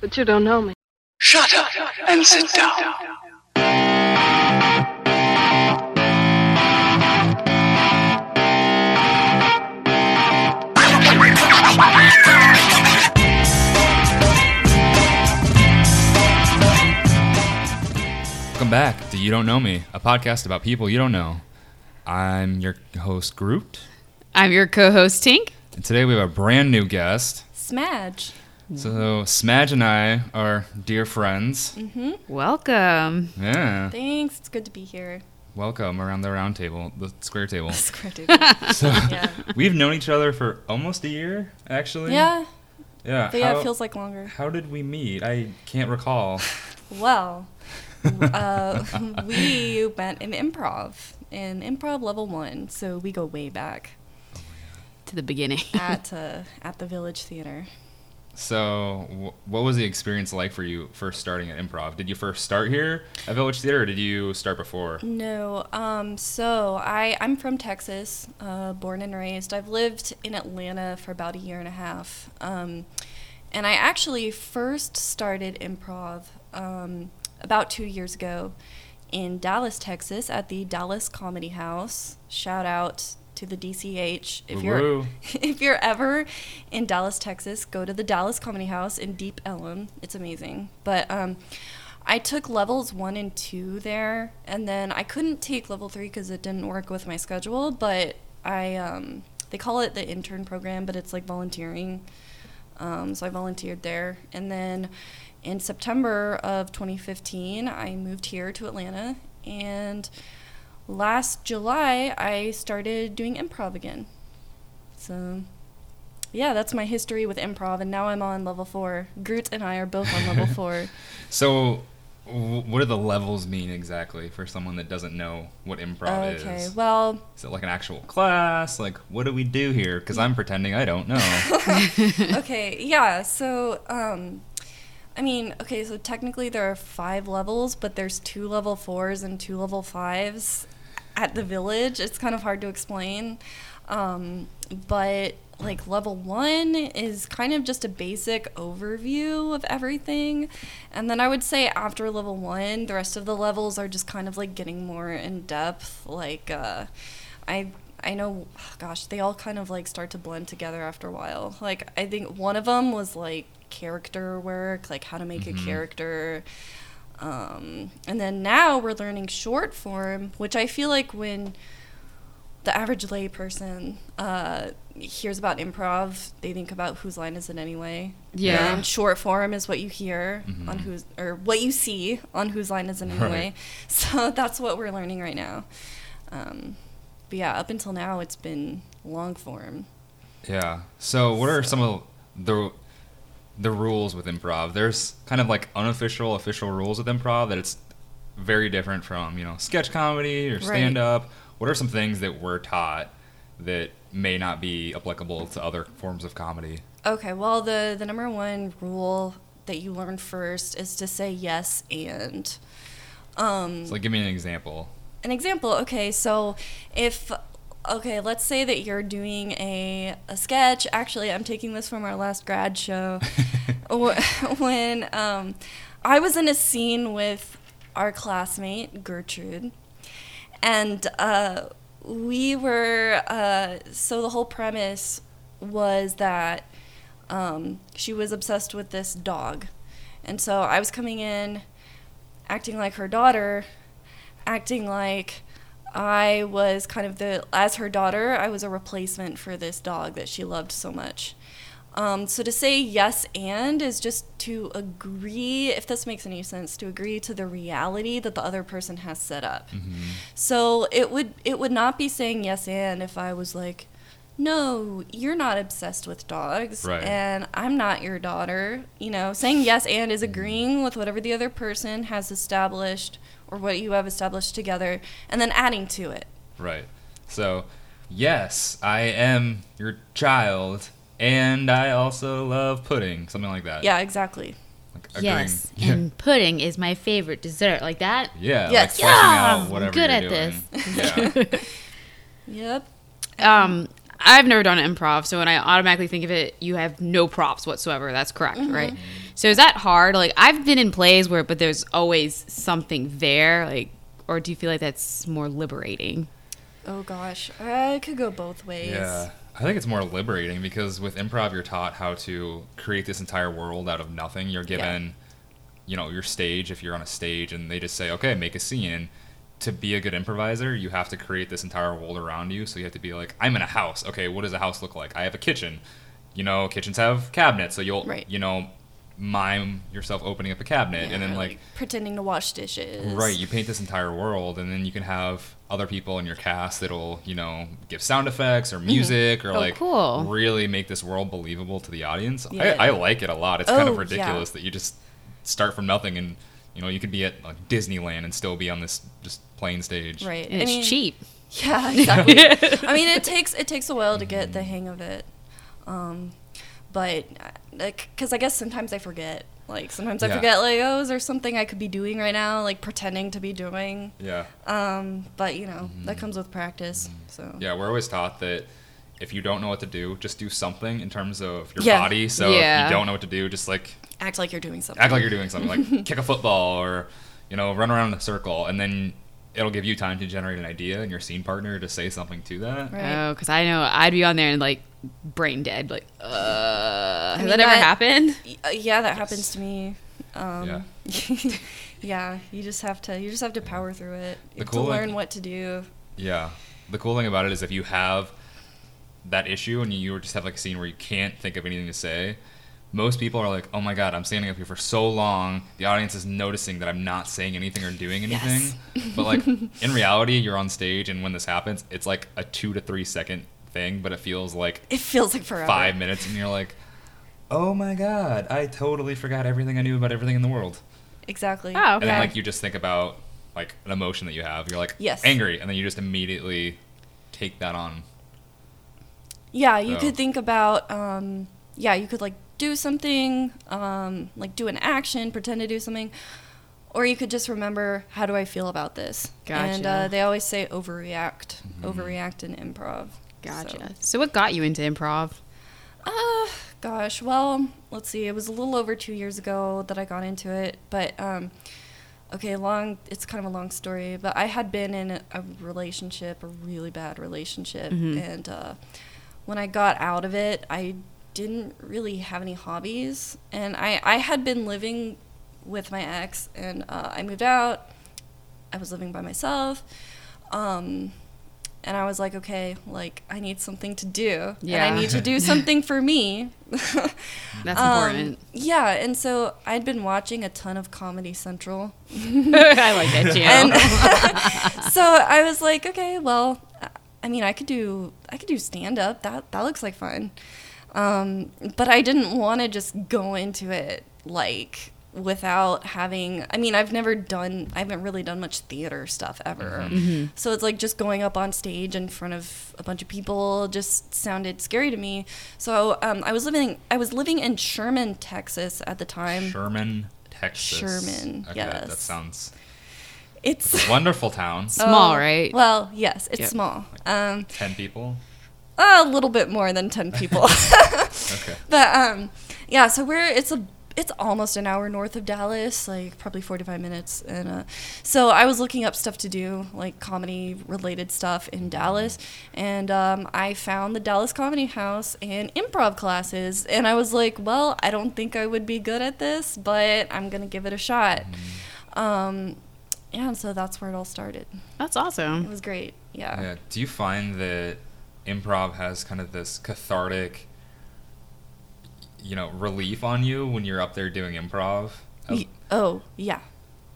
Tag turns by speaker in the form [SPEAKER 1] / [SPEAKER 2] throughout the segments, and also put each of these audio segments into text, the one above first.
[SPEAKER 1] But you don't know me.
[SPEAKER 2] Shut up and sit down.
[SPEAKER 3] Welcome back to You Don't Know Me, a podcast about people you don't know. I'm your host, Groot,
[SPEAKER 4] I'm your co-host Tink.
[SPEAKER 3] and today we have a brand new guest.
[SPEAKER 5] Smadge.
[SPEAKER 3] So, Smadge and I are dear friends.
[SPEAKER 4] Welcome.
[SPEAKER 3] Yeah.
[SPEAKER 5] Thanks. It's good to be here.
[SPEAKER 3] Welcome around the round table, the square table.
[SPEAKER 5] Scripted.
[SPEAKER 3] So,
[SPEAKER 5] yeah.
[SPEAKER 3] we've known each other for almost a year, actually.
[SPEAKER 5] Yeah.
[SPEAKER 3] Yeah.
[SPEAKER 5] But yeah,
[SPEAKER 3] how,
[SPEAKER 5] it feels like longer.
[SPEAKER 3] how did we meet? I can't recall.
[SPEAKER 5] Well, uh, we went in improv, in improv level one. So we go way back
[SPEAKER 4] To the beginning.
[SPEAKER 5] at uh, at the Village Theater.
[SPEAKER 3] So, wh- what was the experience like for you first starting at improv? Did you first start here at Village Theater, or did you start before?
[SPEAKER 5] No. Um. So I I'm from Texas, uh, born and raised. I've lived in Atlanta for about a year and a half. Um, and I actually first started improv um, about two years ago in Dallas, Texas, at the Dallas Comedy House. Shout out to the DCH. If you're if you're ever in Dallas, Texas, go to the Dallas Comedy House in Deep Ellum. It's amazing. But um, I took levels one and two there, and then I couldn't take level three because it didn't work with my schedule. But I um, they call it the intern program, but it's like volunteering. Um, so I volunteered there, and then in September of 2015, I moved here to Atlanta, and last July I started doing improv again. So, yeah, that's my history with improv, and now I'm on level four. Groot and I are both on level four.
[SPEAKER 3] So, what do the levels mean exactly for someone that doesn't know what improv
[SPEAKER 5] okay,
[SPEAKER 3] is?
[SPEAKER 5] Okay, well,
[SPEAKER 3] Is it like an actual class? Like, what do we do here? Because I'm pretending I don't know.
[SPEAKER 5] okay, yeah. So, um, I mean, okay, so technically there are five levels, but there's two level fours and two level fives at the village. It's kind of hard to explain. Um, but like level one is kind of just a basic overview of everything. And then I would say after level one, the rest of the levels are just kind of like getting more in depth. Like, uh, I I know, gosh, they all kind of like start to blend together after a while. Like, I think one of them was like character work, like how to make a character. Um, and then now we're learning short form, which I feel like when the average layperson uh, hears about improv, they think about whose line is it anyway.
[SPEAKER 4] Yeah.
[SPEAKER 5] And short form is what you hear on
[SPEAKER 3] Mhm.
[SPEAKER 5] who's or what you see on whose line is it anyway.
[SPEAKER 3] Right.
[SPEAKER 5] So that's what we're learning right now. Um, but yeah, up until now, it's been long form.
[SPEAKER 3] yeah. So, what are some of the the rules with improv? There's kind of like unofficial, official rules with improv that it's very different from you know sketch comedy or stand up. What are some things that we're taught that may not be applicable to other forms of comedy?
[SPEAKER 5] Okay, well, the the number one rule that you learn first is to say yes and. Um,
[SPEAKER 3] So, like, give me an example.
[SPEAKER 5] an example okay so if okay let's say that you're doing a, a sketch. Actually i'm taking this from our last grad show. When um, i was in a scene with our classmate gertrude. And uh, we were uh, so the whole premise was that um, she was obsessed with this dog. And so i was coming in acting like her daughter acting like I was kind of the, as her daughter, I was a replacement for this dog that she loved so much. Um, so to say yes and is just to agree, if this makes any sense, to agree to the reality that the other person has set up. So it would it would not be saying yes and if I was like, no, you're not obsessed with dogs,
[SPEAKER 3] Right.
[SPEAKER 5] and I'm not your daughter. You know, saying yes and is agreeing with whatever the other person has established or what you have established together, and then adding to it.
[SPEAKER 3] Right. So, yes, I am your child, and I also love pudding. Something like that.
[SPEAKER 5] Yeah, exactly.
[SPEAKER 3] Like
[SPEAKER 4] Yes,
[SPEAKER 3] Yeah.
[SPEAKER 4] and pudding is my favorite dessert. Like that.
[SPEAKER 3] yeah.
[SPEAKER 5] Yes.
[SPEAKER 3] Like
[SPEAKER 4] Yeah,
[SPEAKER 3] out whatever
[SPEAKER 4] good
[SPEAKER 3] you're
[SPEAKER 4] at
[SPEAKER 3] doing.
[SPEAKER 4] this.
[SPEAKER 3] Yeah.
[SPEAKER 5] Yep.
[SPEAKER 4] Um, I've never done improv, so when I automatically think of it, you have no props whatsoever. That's correct, right? So is that hard? Like I've been in plays where, but there's always something there. Like, or do you feel like that's more liberating?
[SPEAKER 5] Oh gosh, I could go both ways.
[SPEAKER 3] Yeah. I think it's more liberating because with improv, you're taught how to create this entire world out of nothing. You're given, you know, your stage if you're on a stage, and they just say, okay, make a scene. To be a good improviser, you have to create this entire world around you. So you have to be like, I'm in a house. Okay, what does a house look like? I have a kitchen. You know, kitchens have cabinets, so you'll,
[SPEAKER 5] Right.
[SPEAKER 3] you know, mime yourself opening up a cabinet, and then
[SPEAKER 5] Yeah,
[SPEAKER 3] like
[SPEAKER 5] pretending to wash dishes.
[SPEAKER 3] Right, you paint this entire world, and then you can have other people in your cast that'll, you know, give sound effects or music or
[SPEAKER 4] Oh,
[SPEAKER 3] like
[SPEAKER 4] cool.
[SPEAKER 3] really make this world believable to the audience.
[SPEAKER 5] Yeah.
[SPEAKER 3] I, I like it a lot. It's kind
[SPEAKER 5] Oh,
[SPEAKER 3] of
[SPEAKER 5] yeah.
[SPEAKER 3] ridiculous that you just start from nothing and you know you could be at like Disneyland and still be on this just plain stage.
[SPEAKER 5] Right.
[SPEAKER 4] And
[SPEAKER 5] I
[SPEAKER 4] it's
[SPEAKER 5] mean,
[SPEAKER 4] cheap.
[SPEAKER 5] Yeah, exactly. I mean, it takes it takes a while to get the hang of it, um, but uh, like, cause I guess sometimes I forget. Like sometimes I forget, like, oh, is there something I could be doing right now? Like pretending to be doing.
[SPEAKER 3] Yeah.
[SPEAKER 5] Um, but you know, that comes with practice. So
[SPEAKER 3] Mm-hmm. Yeah, we're always taught that if you don't know what to do, just do something in terms of your
[SPEAKER 5] Yeah.
[SPEAKER 3] body. So
[SPEAKER 4] Yeah.
[SPEAKER 3] if you don't know what to do, just like
[SPEAKER 5] act like you're doing something.
[SPEAKER 3] act like you're doing something like kick a football or you know run around in a circle and then it'll give you time to generate an idea and your scene partner to say something to that
[SPEAKER 5] Right.
[SPEAKER 4] Oh, because I know I'd be on there and like brain dead. Like, uh, has
[SPEAKER 5] mean,
[SPEAKER 4] that ever
[SPEAKER 5] that-
[SPEAKER 4] happened?
[SPEAKER 5] Y- uh, yeah, that happens to me. Um,
[SPEAKER 3] Yeah.
[SPEAKER 5] yeah. you just have to you just have to power through it.
[SPEAKER 3] The
[SPEAKER 5] to
[SPEAKER 3] cool thing-
[SPEAKER 5] learn what to do.
[SPEAKER 3] yeah the cool thing about it is if you have that issue and you just have like a scene where you can't think of anything to say most people are like oh my god i'm standing up here for so long the audience is noticing that i'm not saying anything or doing anything Yes. but like in reality you're on stage and when this happens it's like a two to three second thing but it feels like
[SPEAKER 5] It feels like forever.
[SPEAKER 3] five minutes and you're like, oh my god, I totally forgot everything I knew about everything in the world.
[SPEAKER 5] Exactly.
[SPEAKER 4] Oh,
[SPEAKER 3] And then like you just think about like an emotion that you have. You're like
[SPEAKER 5] Yes.
[SPEAKER 3] angry, and then you just immediately take that on.
[SPEAKER 5] Yeah, you
[SPEAKER 3] So-
[SPEAKER 5] could think about, um, yeah, you could like do something, um, like do an action, pretend to do something, or you could just remember, how do I feel about this? And uh, they always say overreact,
[SPEAKER 3] Mm-hmm.
[SPEAKER 5] overreact in improv.
[SPEAKER 4] Gotcha.
[SPEAKER 5] So,
[SPEAKER 4] So. what got you into improv?
[SPEAKER 5] uh, gosh, well, let's see. It was a little over two years ago that I got into it, but um, okay, long. It's kind of a long story, but I had been in a, a relationship, a really bad relationship,
[SPEAKER 4] Mhm.
[SPEAKER 5] and uh, when I got out of it, I didn't really have any hobbies, and I I had been living with my ex, and uh, I moved out. I was living by myself. Um, and I was like, okay, like I need something to do. And
[SPEAKER 4] Yeah.
[SPEAKER 5] I need to do something for me.
[SPEAKER 4] That's
[SPEAKER 5] Um,
[SPEAKER 4] important.
[SPEAKER 5] Yeah, and so I'd been watching a ton of Comedy Central.
[SPEAKER 4] I like that
[SPEAKER 5] And
[SPEAKER 4] channel.
[SPEAKER 5] so I was like, okay, well, I mean, I could do I could do stand up. That that looks like fun. Um, but I didn't want to just go into it like without having I mean, I've never done I haven't really done much theater stuff ever. So it's like just going up on stage in front of a bunch of people just sounded scary to me. So um, I was living I was living in Sherman, Texas at the time.
[SPEAKER 3] Sherman, Texas.
[SPEAKER 5] Sherman,
[SPEAKER 3] Okay, that sounds
[SPEAKER 5] It's
[SPEAKER 3] wonderful town.
[SPEAKER 4] Small,
[SPEAKER 5] Oh,
[SPEAKER 4] right?
[SPEAKER 5] Well, yes, it's
[SPEAKER 4] Yep.
[SPEAKER 5] small. Um,
[SPEAKER 3] Ten people.
[SPEAKER 5] A little bit more than ten people,
[SPEAKER 3] Okay.
[SPEAKER 5] but um, yeah. So we're it's a it's almost an hour north of Dallas, like probably forty five minutes, and uh, so I was looking up stuff to do, like comedy related stuff in Dallas, and um, I found the Dallas Comedy House and improv classes, and I was like, well, I don't think I would be good at this, but I'm gonna give it a shot. Um, yeah, and so that's where it all started.
[SPEAKER 4] That's awesome.
[SPEAKER 5] It was great.
[SPEAKER 3] Yeah. Yeah. Do you find that improv has kind of this cathartic, you know, relief on you when you're up there doing improv?
[SPEAKER 5] Oh yeah,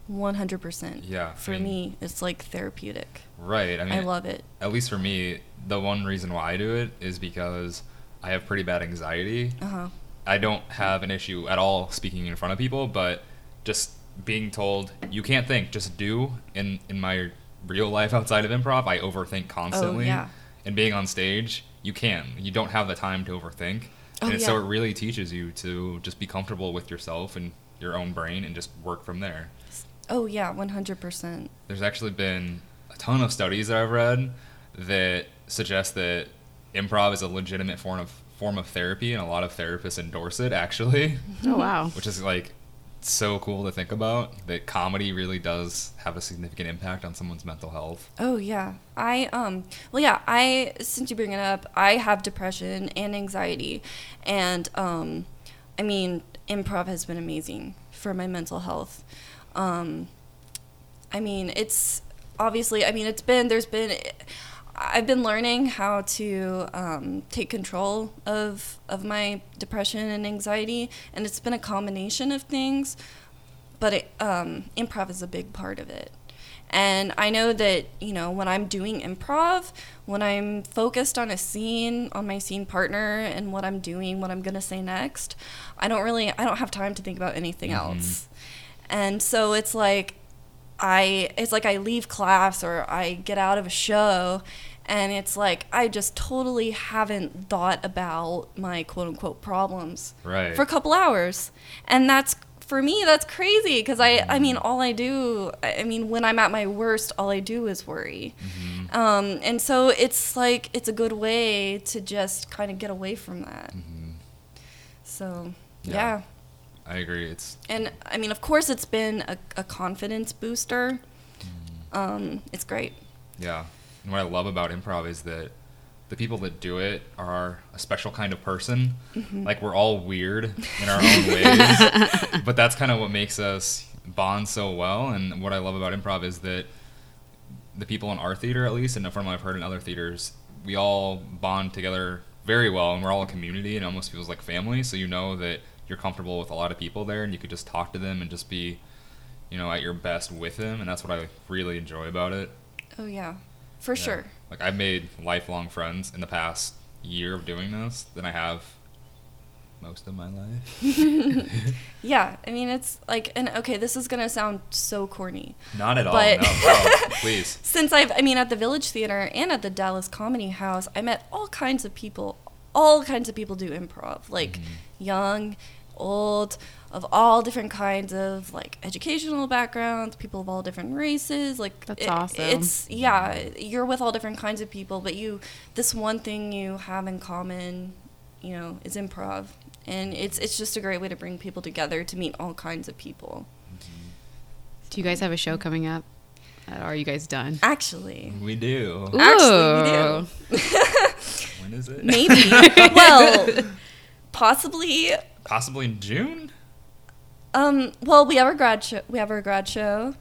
[SPEAKER 5] one hundred percent.
[SPEAKER 3] Yeah, I
[SPEAKER 5] For
[SPEAKER 3] mean-
[SPEAKER 5] me, it's like therapeutic.
[SPEAKER 3] Right. I mean,
[SPEAKER 5] I love it.
[SPEAKER 3] at least for me, the one reason why I do it is because I have pretty bad anxiety.
[SPEAKER 5] Uh huh.
[SPEAKER 3] I don't have an issue at all speaking in front of people, but just being told you can't think, just do. In in my real life outside of improv, I overthink constantly.
[SPEAKER 5] Oh, yeah.
[SPEAKER 3] And being on stage, you can. You don't have the time to overthink.
[SPEAKER 5] Oh,
[SPEAKER 3] and it- so it really teaches you to just be comfortable with yourself and your own brain and just work from there.
[SPEAKER 5] Oh yeah, one hundred percent.
[SPEAKER 3] There's actually been a ton of studies that I've read that suggest that improv is a legitimate form of form of therapy, and a lot of therapists endorse it actually,
[SPEAKER 4] Oh wow.
[SPEAKER 3] which is like so cool to think about. That comedy really does have a significant impact on someone's mental health.
[SPEAKER 5] Oh yeah. I um well yeah, I since you bring it up, I have depression and anxiety and um I mean, improv has been amazing for my mental health. Um I mean, it's obviously I mean, it's been there's been I've been learning how to um, take control of of my depression and anxiety, and it's been a combination of things. But it, um, improv is a big part of it. And I know that, you know, when I'm doing improv, when I'm focused on a scene, on my scene partner and what I'm doing, what I'm going to say next, I don't really I don't have time to think about anything else. And so it's like I it's like I leave class or I get out of a show and it's like I just totally haven't thought about my quote unquote problems
[SPEAKER 3] Right.
[SPEAKER 5] for a couple hours. And that's for me that's crazy because I I mean all I do I mean when I'm at my worst all I do is worry. Um, and so it's like it's a good way to just kind of get away from that. So
[SPEAKER 3] Yeah.
[SPEAKER 5] yeah.
[SPEAKER 3] I agree. It's
[SPEAKER 5] And I mean, of course, it's been a, a confidence booster. Um, it's great.
[SPEAKER 3] Yeah. And what I love about improv is that the people that do it are a special kind of person. Like we're all weird in our own ways, but that's kind of what makes us bond so well. And what I love about improv is that the people in our theater, at least, and from what I've heard in other theaters, we all bond together very well, and we're all a community, and it almost feels like family. So you know that you're comfortable with a lot of people there, and you could just talk to them and just be, you know, at your best with them, and that's what I really enjoy about it.
[SPEAKER 5] Oh yeah, for
[SPEAKER 3] Yeah.
[SPEAKER 5] sure.
[SPEAKER 3] Like I've made lifelong friends in the past year of doing this than I have most of my life.
[SPEAKER 5] Yeah, I mean, it's like, and okay, this is gonna sound so corny.
[SPEAKER 3] Not at all.
[SPEAKER 5] But-
[SPEAKER 3] no, no, please.
[SPEAKER 5] Since I've, I mean, at the Village Theater and at the Dallas Comedy House, I met all kinds of people. All kinds of people do improv, like
[SPEAKER 3] Mm-hmm.
[SPEAKER 5] young, old, of all different kinds of like educational backgrounds, people of all different races. Like
[SPEAKER 4] That's awesome.
[SPEAKER 5] It's yeah, you're with all different kinds of people, but you this one thing you have in common, you know, is improv, and it's it's just a great way to bring people together to meet all kinds of people.
[SPEAKER 4] Do you guys have a show coming up? Or are you guys done?
[SPEAKER 5] Actually,
[SPEAKER 3] We do.
[SPEAKER 4] Ooh.
[SPEAKER 5] Actually, we do.
[SPEAKER 3] When is it?
[SPEAKER 5] maybe. well, possibly.
[SPEAKER 3] Possibly in June.
[SPEAKER 5] Um. Well, we have our grad show. We have our grad show,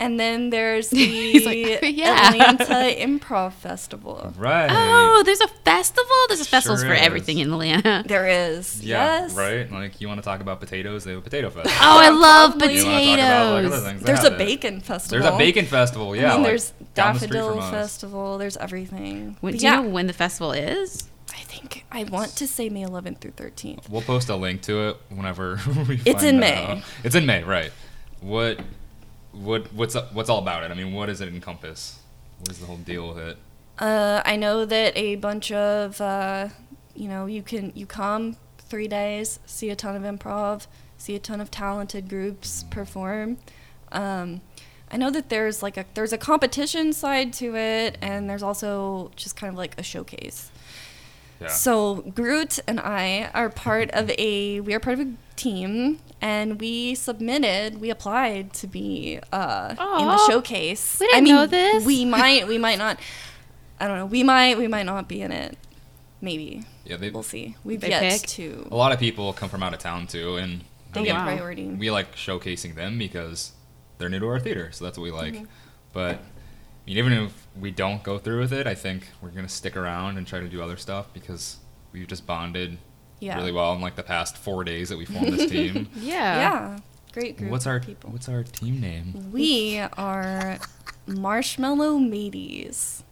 [SPEAKER 5] and then there's the
[SPEAKER 4] He's like, "Yeah."
[SPEAKER 5] Atlanta Improv Festival.
[SPEAKER 3] Right.
[SPEAKER 4] Oh, there's a festival. There's a festival
[SPEAKER 3] Sure
[SPEAKER 4] for
[SPEAKER 3] is.
[SPEAKER 4] everything in Atlanta.
[SPEAKER 5] There is.
[SPEAKER 3] Yeah.
[SPEAKER 5] yes.
[SPEAKER 3] Right. Like you want to talk about potatoes? They have a potato festival.
[SPEAKER 4] Oh, I love
[SPEAKER 5] Probably.
[SPEAKER 3] You wanna talk about, like, other
[SPEAKER 4] potatoes.
[SPEAKER 3] things?
[SPEAKER 5] There's a
[SPEAKER 3] it.
[SPEAKER 5] bacon festival.
[SPEAKER 3] There's a bacon festival. Yeah.
[SPEAKER 5] I mean,
[SPEAKER 3] like,
[SPEAKER 5] there's
[SPEAKER 3] down the
[SPEAKER 5] daffodil festival. There's everything.
[SPEAKER 4] When, do
[SPEAKER 5] yeah,
[SPEAKER 4] you know when the festival is?
[SPEAKER 5] I think I want to say May 11th through 13th.
[SPEAKER 3] We'll post a link to it whenever we.
[SPEAKER 5] It's
[SPEAKER 3] find
[SPEAKER 5] in May.
[SPEAKER 3] out. It's in May, right? What, what, what's what's all about it? I mean, what does it encompass? What is the whole deal with it?
[SPEAKER 5] Uh, I know that a bunch of, uh, you know, you can you come three days, see a ton of improv, see a ton of talented groups perform. Um, I know that there's like a there's a competition side to it, and there's also just kind of like a showcase.
[SPEAKER 3] Yeah.
[SPEAKER 5] So Groot and I are part of a we are part of a team, and we submitted, we applied to be uh, in the showcase.
[SPEAKER 4] We didn't
[SPEAKER 5] mean,
[SPEAKER 4] know this.
[SPEAKER 5] We might, we might not. I don't know. We might, we might not be in it. Maybe
[SPEAKER 3] yeah, they,
[SPEAKER 5] we'll see. We've
[SPEAKER 4] They
[SPEAKER 5] yet
[SPEAKER 4] pick?
[SPEAKER 5] to.
[SPEAKER 3] a lot of people come from out of town too, and
[SPEAKER 5] They
[SPEAKER 3] I
[SPEAKER 5] get
[SPEAKER 3] mean,
[SPEAKER 4] wow.
[SPEAKER 5] priority.
[SPEAKER 3] we like showcasing them because they're new to our theater, so that's what we like.
[SPEAKER 5] Mm-hmm.
[SPEAKER 3] But I mean, even if we don't go through with it, I think we're gonna stick around and try to do other stuff because we've just bonded
[SPEAKER 5] Yeah.
[SPEAKER 3] really well in like the past four days that we formed this team.
[SPEAKER 4] Yeah.
[SPEAKER 5] yeah. Great group.
[SPEAKER 3] what's
[SPEAKER 5] of
[SPEAKER 3] our
[SPEAKER 5] people?
[SPEAKER 3] What's our team name?
[SPEAKER 5] We are Marshmallow Mateys.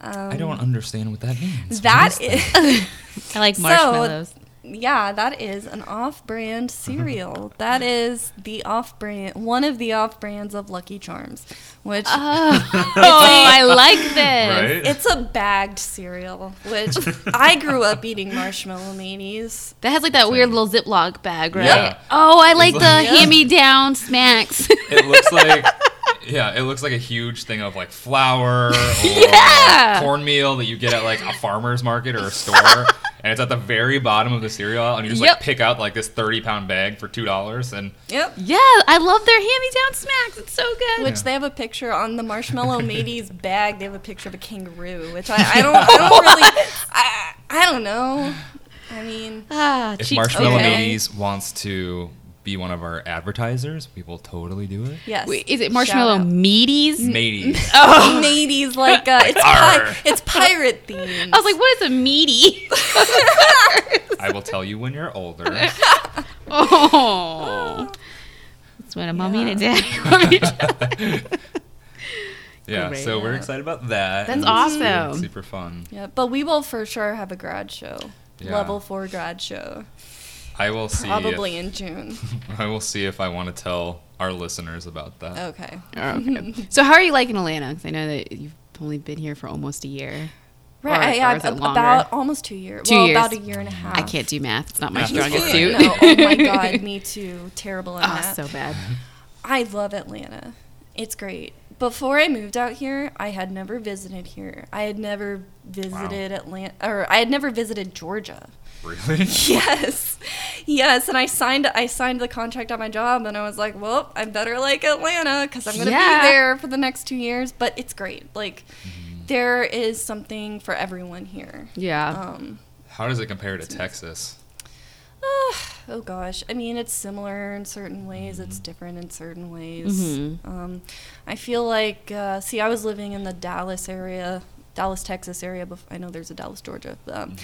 [SPEAKER 5] Um,
[SPEAKER 3] I don't understand what that means.
[SPEAKER 5] That
[SPEAKER 4] I like
[SPEAKER 5] So,
[SPEAKER 4] marshmallows.
[SPEAKER 5] Yeah, that is an off-brand cereal. that is the off-brand, one of the off-brands of Lucky Charms, which
[SPEAKER 4] oh, oh, oh I like this.
[SPEAKER 3] Right?
[SPEAKER 5] it's a bagged cereal. Which I grew up eating marshmallow Mateys.
[SPEAKER 4] That has like that weird little Ziploc bag, right?
[SPEAKER 3] Yeah.
[SPEAKER 4] Oh, I like
[SPEAKER 3] It's
[SPEAKER 4] the
[SPEAKER 3] like-
[SPEAKER 5] Yeah.
[SPEAKER 4] hand-me-down smacks.
[SPEAKER 3] it looks like yeah, it looks like a huge thing of like flour or
[SPEAKER 4] Yeah.
[SPEAKER 3] cornmeal that you get at like a farmer's market or a store. And it's at the very bottom of the cereal aisle, and you just
[SPEAKER 4] Yep.
[SPEAKER 3] like pick out like this thirty pound bag for two dollars, and
[SPEAKER 5] Yep.
[SPEAKER 4] Yeah, I love their hand-me-down smacks. It's so good.
[SPEAKER 5] Which they have a picture on the Marshmallow Mateys bag. They have a picture of a kangaroo, which I, I don't, I don't really, I, I don't know. I mean,
[SPEAKER 4] ah,
[SPEAKER 3] if
[SPEAKER 4] cheap-
[SPEAKER 3] Marshmallow
[SPEAKER 5] okay.
[SPEAKER 3] Mateys wants to be one of our advertisers, we will totally do it.
[SPEAKER 5] yes.
[SPEAKER 4] Wait, is it marshmallow meaties?
[SPEAKER 3] meaties?
[SPEAKER 4] Oh,
[SPEAKER 5] Mateys, like uh, it's
[SPEAKER 3] Arr.
[SPEAKER 5] pi- it's pirate themed.
[SPEAKER 4] I was like, what is a meaty?
[SPEAKER 3] I will tell you when you're older.
[SPEAKER 4] oh, that's what a mommy and a daddy.
[SPEAKER 3] Yeah, so we're excited about that.
[SPEAKER 4] That's awesome.
[SPEAKER 3] Super fun.
[SPEAKER 5] yeah, but we will for sure have a grad show,
[SPEAKER 3] Yeah.
[SPEAKER 5] level four grad show,
[SPEAKER 3] I will see.
[SPEAKER 5] probably
[SPEAKER 3] If,
[SPEAKER 5] in June.
[SPEAKER 3] I will see if I want to tell our listeners about that.
[SPEAKER 5] Okay.
[SPEAKER 4] Oh, okay. So how are you liking Atlanta? 'Cause I know that you've only been here for almost a year.
[SPEAKER 5] Right,
[SPEAKER 4] Or-
[SPEAKER 5] yeah,
[SPEAKER 4] or is it
[SPEAKER 5] about almost two years.
[SPEAKER 4] Two
[SPEAKER 5] well,
[SPEAKER 4] years.
[SPEAKER 5] about a year and a half.
[SPEAKER 4] I can't do math. It's not my strongest suit.
[SPEAKER 5] No, oh my god, me too. Terrible at
[SPEAKER 4] Oh,
[SPEAKER 5] math.
[SPEAKER 4] so bad.
[SPEAKER 5] I love Atlanta. It's great. Before I moved out here, I had never visited here. I had never visited Atlanta, or I had never visited Georgia.
[SPEAKER 3] Really?
[SPEAKER 5] Yes, yes, and I signed I signed the contract on my job, and I was like, well, I better like Atlanta because I'm gonna
[SPEAKER 4] Yeah.
[SPEAKER 5] be there for the next two years. But it's great. Like, there is something for everyone here.
[SPEAKER 4] Yeah.
[SPEAKER 5] Um,
[SPEAKER 3] How does it compare to Texas?
[SPEAKER 5] oh gosh, I mean, it's similar in certain ways. It's different in certain ways.
[SPEAKER 4] Mhm.
[SPEAKER 5] Um, I feel like, uh, see, I was living in the Dallas area, Dallas, Texas area. Bef- I know there's a Dallas, Georgia. Um,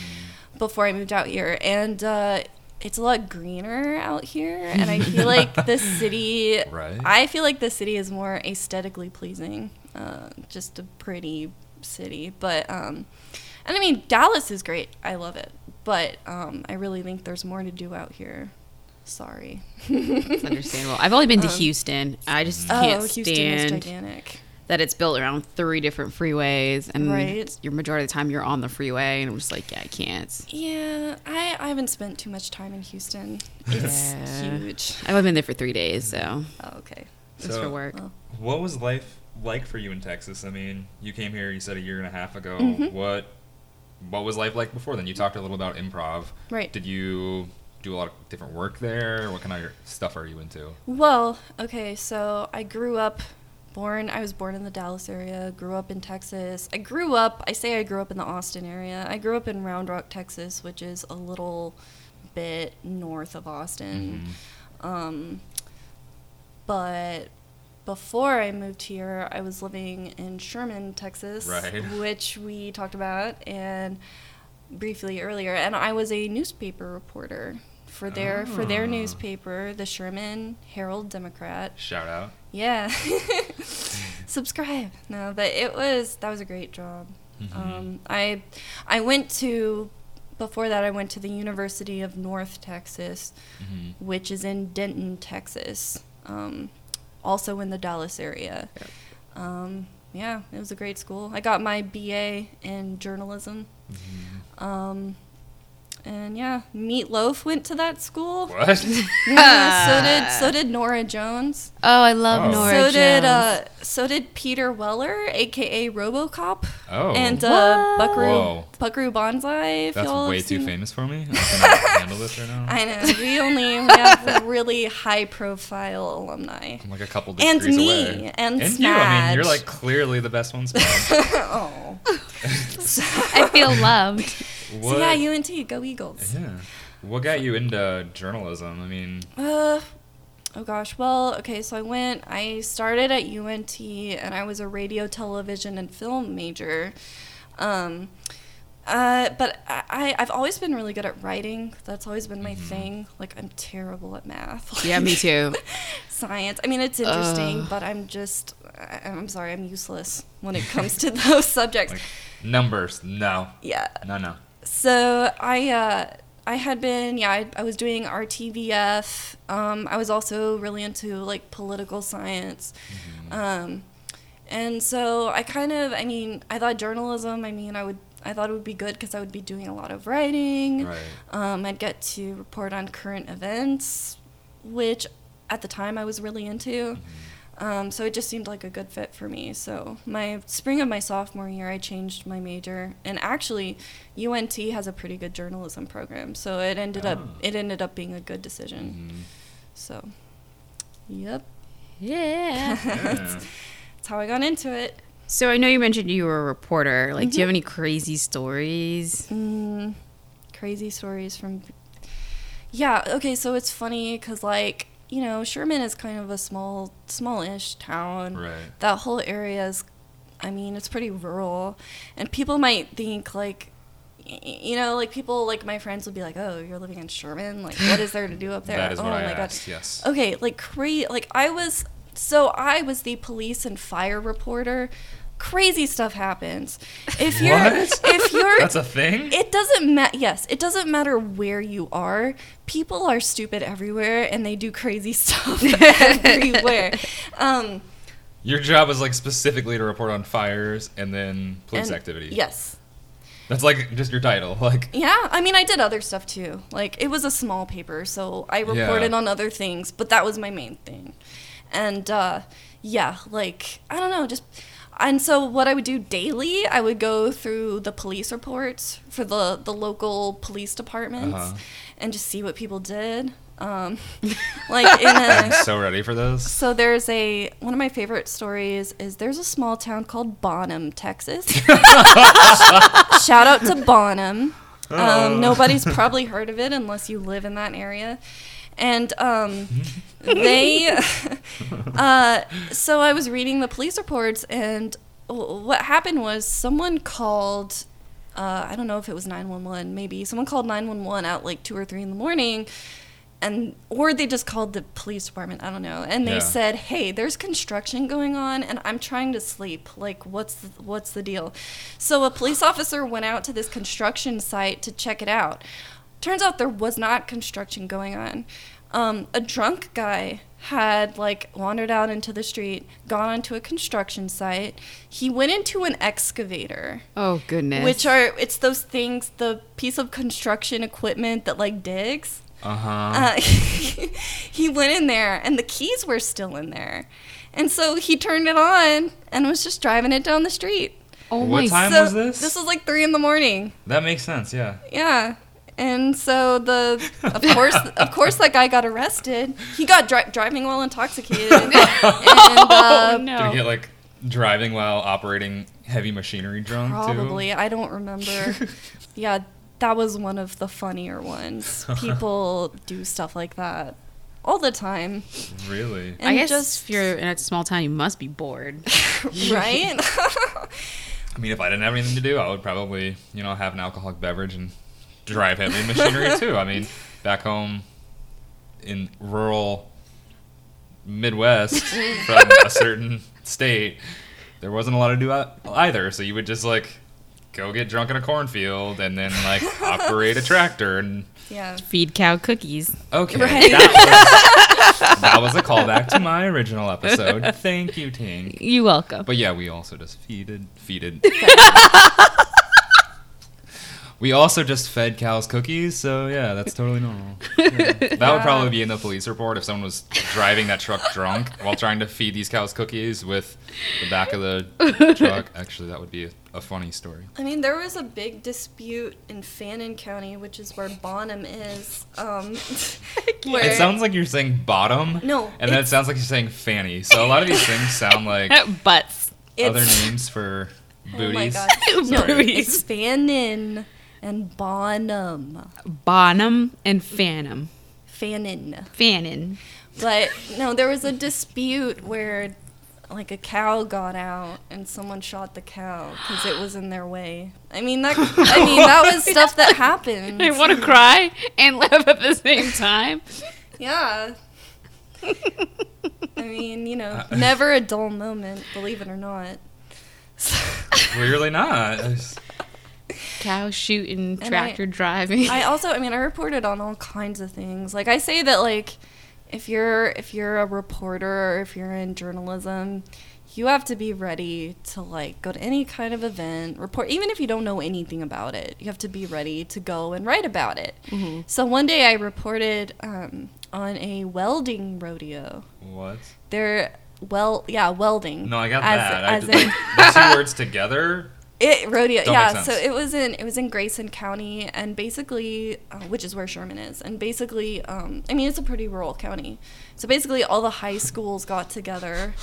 [SPEAKER 5] Before I moved out here, and uh, it's a lot greener out here, and I feel like the city.
[SPEAKER 3] Right.
[SPEAKER 5] I feel like the city is more aesthetically pleasing. Uh, just a pretty city, but um, and I mean Dallas is great. I love it, but um, I really think there's more to do out here. Sorry.
[SPEAKER 4] It's understandable. I've only been to
[SPEAKER 5] Um,
[SPEAKER 4] Houston. I just
[SPEAKER 5] Oh,
[SPEAKER 4] can't
[SPEAKER 5] Houston is
[SPEAKER 4] stand
[SPEAKER 5] gigantic.
[SPEAKER 4] that it's built around three different freeways, and
[SPEAKER 5] Right.
[SPEAKER 4] your majority of the time you're on the freeway, and I'm just like, yeah, I can't.
[SPEAKER 5] Yeah, I, I haven't spent too much time in Houston. It's
[SPEAKER 4] Yeah.
[SPEAKER 5] huge.
[SPEAKER 4] I've only been there for three days, so
[SPEAKER 5] Oh, okay.
[SPEAKER 4] just
[SPEAKER 3] So-
[SPEAKER 4] for work.
[SPEAKER 5] Well,
[SPEAKER 3] What was life like for you in Texas? I mean, you came here. You said a year and a half ago.
[SPEAKER 5] Mhm.
[SPEAKER 3] What What was life like before then? You talked a little about improv.
[SPEAKER 5] Right.
[SPEAKER 3] Did you do a lot of different work there? What kind of stuff are you into?
[SPEAKER 5] Well, okay, so I grew up born I was born in the Dallas area, grew up in Texas. I grew up I say I grew up in the Austin area. I grew up in Round Rock, Texas, which is a little bit north of Austin.
[SPEAKER 3] Mhm.
[SPEAKER 5] Um but before I moved here, I was living in Sherman, Texas,
[SPEAKER 3] Right.
[SPEAKER 5] which we talked about and briefly earlier, and I was a newspaper reporter for their for their
[SPEAKER 3] Ah.
[SPEAKER 5] newspaper, the Sherman Herald Democrat.
[SPEAKER 3] Shout out.
[SPEAKER 5] Yeah. Subscribe. No, but it was that was a great job.
[SPEAKER 3] Mhm.
[SPEAKER 5] Um, I I went to before that I went to the University of North Texas,
[SPEAKER 3] Mhm.
[SPEAKER 5] which is in Denton, Texas, um, also in the Dallas area. Um, yeah, it was a great school. I got my BA in journalism.
[SPEAKER 3] Mhm.
[SPEAKER 5] Um, and yeah, Meat Loaf went to that school.
[SPEAKER 3] What?
[SPEAKER 5] Yeah, so did so did Norah Jones.
[SPEAKER 4] Oh, I love
[SPEAKER 3] Oh.
[SPEAKER 4] Norah
[SPEAKER 5] so
[SPEAKER 4] Jones.
[SPEAKER 5] did uh, so did Peter Weller, aka RoboCop,
[SPEAKER 3] Oh.
[SPEAKER 5] and uh,
[SPEAKER 4] What?
[SPEAKER 5] Buckaroo
[SPEAKER 3] Whoa.
[SPEAKER 5] Buckaroo Banzai. If
[SPEAKER 3] That's
[SPEAKER 5] y'all
[SPEAKER 3] way
[SPEAKER 5] have
[SPEAKER 3] too
[SPEAKER 5] seen-
[SPEAKER 3] famous for me. I cannot handle this right now.
[SPEAKER 5] I know we only we have really high profile alumni.
[SPEAKER 3] I'm like a couple
[SPEAKER 5] And me,
[SPEAKER 3] away.
[SPEAKER 5] and
[SPEAKER 3] and you. I mean, you're like clearly the best one. Smash.
[SPEAKER 5] oh,
[SPEAKER 4] I feel loved.
[SPEAKER 5] So yeah, UNT, go Eagles.
[SPEAKER 3] Yeah. What got you into journalism? I mean,
[SPEAKER 5] Uh, oh gosh. Well, okay. So I went. I started at UNT, and I was a radio, television, and film major. Um, uh, but I, I- I've always been really good at writing. That's always been my thing. Like I'm terrible at math.
[SPEAKER 4] Yeah, me too.
[SPEAKER 5] Science. I mean, it's interesting,
[SPEAKER 4] Ugh.
[SPEAKER 5] but I'm just. I, I'm sorry. I'm useless when it comes to those subjects.
[SPEAKER 3] like numbers. No.
[SPEAKER 5] yeah.
[SPEAKER 3] No, no.
[SPEAKER 5] So I uh, I had been yeah I, I was doing RTVF. Um, I was also really into like political science, um, and so I kind of I mean I thought journalism. I mean I would I thought it would be good because I would be doing a lot of writing.
[SPEAKER 3] Right.
[SPEAKER 5] Um, I'd get to report on current events, which at the time I was really into. Um, so it just seemed like a good fit for me. So my spring of my sophomore year, I changed my major, and actually, UNT has a pretty good journalism program. So it ended up
[SPEAKER 3] Oh.
[SPEAKER 5] it ended up being a good decision.
[SPEAKER 3] Mhm.
[SPEAKER 5] So, yep,
[SPEAKER 4] Yeah.
[SPEAKER 3] Yeah.
[SPEAKER 5] that's how I got into it.
[SPEAKER 4] so I know you mentioned you were a reporter. Like, do you have any crazy stories?
[SPEAKER 5] Mm, crazy stories from. Yeah. Okay. So it's funny because like you know Sherman is kind of a small, smallish town.
[SPEAKER 3] Right.
[SPEAKER 5] That whole area is, I mean, it's pretty rural, and people might think like. You know, like people, like my friends would be like, "Oh, you're living in Sherman. Like, what is there to do up there?"
[SPEAKER 3] That is
[SPEAKER 5] oh
[SPEAKER 3] what I
[SPEAKER 5] my
[SPEAKER 3] asked. Yes.
[SPEAKER 5] Okay, like cra- like I was so I was the police and fire reporter. Crazy stuff happens. If you're
[SPEAKER 3] What?
[SPEAKER 5] if you're
[SPEAKER 3] That's a thing.
[SPEAKER 5] it doesn't matter. Yes, it doesn't matter where you are. People are stupid everywhere, and they do crazy stuff everywhere. Um,
[SPEAKER 3] Your job is like specifically to report on fires and then police
[SPEAKER 5] and-
[SPEAKER 3] activity.
[SPEAKER 5] Yes.
[SPEAKER 3] That's like just your title. Like
[SPEAKER 5] Yeah, I mean, I did other stuff too. Like, it was a small paper, so I reported
[SPEAKER 3] Yeah.
[SPEAKER 5] on other things, but that was my main thing. And, uh, yeah, like, I don't know, just. And so, what I would do daily, I would go through the police reports for the, the local police departments
[SPEAKER 3] Uh-huh.
[SPEAKER 5] and just see what people did. Um, like, in
[SPEAKER 3] I'm so ready for this.
[SPEAKER 5] So there's a one of my favorite stories is there's a small town called Bonham, Texas. Shout out to Bonham. Um, nobody's probably heard of it unless you live in that area. And um, they, uh, so I was reading the police reports, and what happened was someone called. Uh, I don't know if it was 911, maybe someone called 911 at like two or three in the morning, and or they just called the police department. I don't know, and they
[SPEAKER 3] Yeah.
[SPEAKER 5] said, "Hey, there's construction going on, and I'm trying to sleep. Like, what's the, what's the deal?" So a police officer went out to this construction site to check it out. Turns out there was not construction going on. Um, a drunk guy had like wandered out into the street, gone onto a construction site. He went into an excavator
[SPEAKER 4] Oh goodness.
[SPEAKER 5] which are it's those things the piece of construction equipment that like digs
[SPEAKER 3] Uh-huh.
[SPEAKER 5] uh, he went in there and the keys were still in there and so he turned it on and was just driving it down the street
[SPEAKER 4] oh
[SPEAKER 3] What
[SPEAKER 4] my
[SPEAKER 3] time
[SPEAKER 5] so
[SPEAKER 3] was this?
[SPEAKER 5] this was like three in the morning
[SPEAKER 3] that makes sense. Yeah.
[SPEAKER 5] yeah and so the of course of course that guy got arrested he got dri- driving while intoxicated and uh,
[SPEAKER 4] Oh no.
[SPEAKER 3] Did he get like driving while operating heavy machinery drunk
[SPEAKER 5] Probably. I don't remember. yeah, that was one of the funnier ones. People do stuff like that all the time.
[SPEAKER 3] too? Really?
[SPEAKER 4] I
[SPEAKER 5] And
[SPEAKER 4] guess
[SPEAKER 5] just
[SPEAKER 4] if you're in a small town, you must be bored.
[SPEAKER 5] right?
[SPEAKER 3] I mean, if I didn't have anything to do, I would probably, you know, have an alcoholic beverage and drive heavy machinery too. I mean, back home in rural Midwest from a certain state, there wasn't a lot to do either. So you would just like go get drunk in a cornfield and then like operate a tractor and
[SPEAKER 5] yeah.
[SPEAKER 4] Feed cow cookies.
[SPEAKER 3] okay,
[SPEAKER 5] Right.
[SPEAKER 3] that, was, that was a callback to my original episode. Thank you, Tink.
[SPEAKER 4] You're welcome.
[SPEAKER 3] But yeah, we also just feeded, feeded. We also just fed cows cookies, so yeah, that's totally normal. Yeah. That would probably be in the police report if someone was driving that truck drunk while trying to feed these cows cookies with the back of the truck. Actually, that would be a, a funny story.
[SPEAKER 5] I mean, there was a big dispute in Fannin County, which is where Bonham is. Um, where
[SPEAKER 3] It sounds like you're saying bottom.
[SPEAKER 5] No,
[SPEAKER 3] And then it sounds like you're saying fanny. So a lot of these things sound like
[SPEAKER 4] Butts.
[SPEAKER 3] other
[SPEAKER 5] it's-
[SPEAKER 3] names for booties.
[SPEAKER 5] Oh
[SPEAKER 3] booties.
[SPEAKER 5] my god. No,
[SPEAKER 4] Sorry.
[SPEAKER 5] it's Fannin and Bonham.
[SPEAKER 4] Bonham and Phantom.
[SPEAKER 5] Fannin.
[SPEAKER 4] Fannin.
[SPEAKER 5] But no, there was a dispute where like a cow got out and someone shot the cow because it was in their way. I mean that. I mean that was stuff that happened.
[SPEAKER 4] I want to cry and laugh at the same time.
[SPEAKER 5] Yeah. I mean, you know, uh, never a dull moment, believe it or not.
[SPEAKER 3] Clearly not. It's-
[SPEAKER 4] Cow shooting,
[SPEAKER 5] I-
[SPEAKER 4] tractor driving.
[SPEAKER 5] I also, I mean, I reported on all kinds of things. Like I say that, like, if you're if you're a reporter or if you're in journalism, you have to be ready to like go to any kind of event, report, even if you don't know anything about it. You have to be ready to go and write about it. So one day I reported um, on a welding rodeo.
[SPEAKER 3] What?
[SPEAKER 5] They're well, yeah, welding.
[SPEAKER 3] No, I got
[SPEAKER 5] As-
[SPEAKER 3] that. I
[SPEAKER 5] as
[SPEAKER 3] did,
[SPEAKER 5] in-
[SPEAKER 3] like, the two words together.
[SPEAKER 5] It rodeo,
[SPEAKER 3] Don't
[SPEAKER 5] yeah. So it was in it was in Grayson County, and basically, uh, which is where Sherman is, and basically, um, I mean, it's a pretty rural county. So basically, all the high schools got together,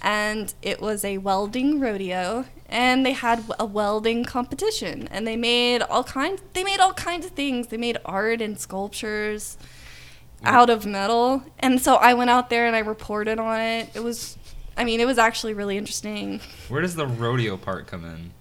[SPEAKER 5] and it was a welding rodeo, and they had a welding competition, and they made all kinds. They made all kinds of things. They made art and sculptures out of metal, and so I went out there and I reported on it. It was. I mean, it was actually really interesting.
[SPEAKER 3] Where does the rodeo part come in?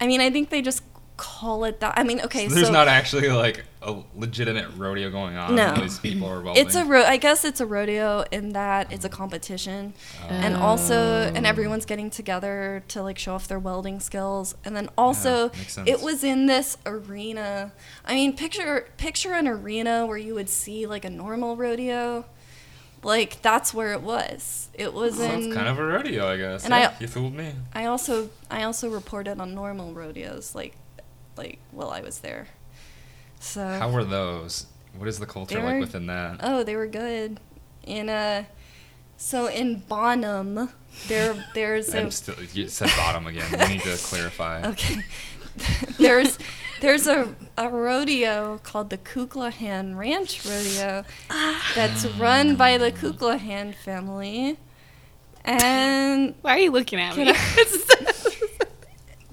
[SPEAKER 5] I mean, I think they just call it that. I mean, okay,
[SPEAKER 3] So there's
[SPEAKER 5] so
[SPEAKER 3] not actually like a legitimate rodeo going on.
[SPEAKER 5] No.
[SPEAKER 3] These people are
[SPEAKER 5] it's a ro- I guess it's a rodeo in that it's a competition, and also and oh. everyone's getting together to like show off their welding skills, and then also
[SPEAKER 3] sense.
[SPEAKER 5] it was in this arena. I mean, picture picture an arena where you would see like a normal rodeo, like that's where it was. It was
[SPEAKER 3] So
[SPEAKER 5] in
[SPEAKER 3] it's kind of a rodeo, I guess.
[SPEAKER 5] And
[SPEAKER 3] yeah,
[SPEAKER 5] I-
[SPEAKER 3] you fooled me.
[SPEAKER 5] I also I also reported on normal rodeos like like while I was there. So
[SPEAKER 3] How were those? What is the culture like within that?
[SPEAKER 5] oh, they were good. In uh so in Bonham there there's a
[SPEAKER 3] I'm still, you said bottom again. we need to clarify.
[SPEAKER 5] okay. there's there's a, a rodeo called the Kuklahan Ranch Rodeo that's run by the Kuklahan family. And
[SPEAKER 4] Why are you looking at me?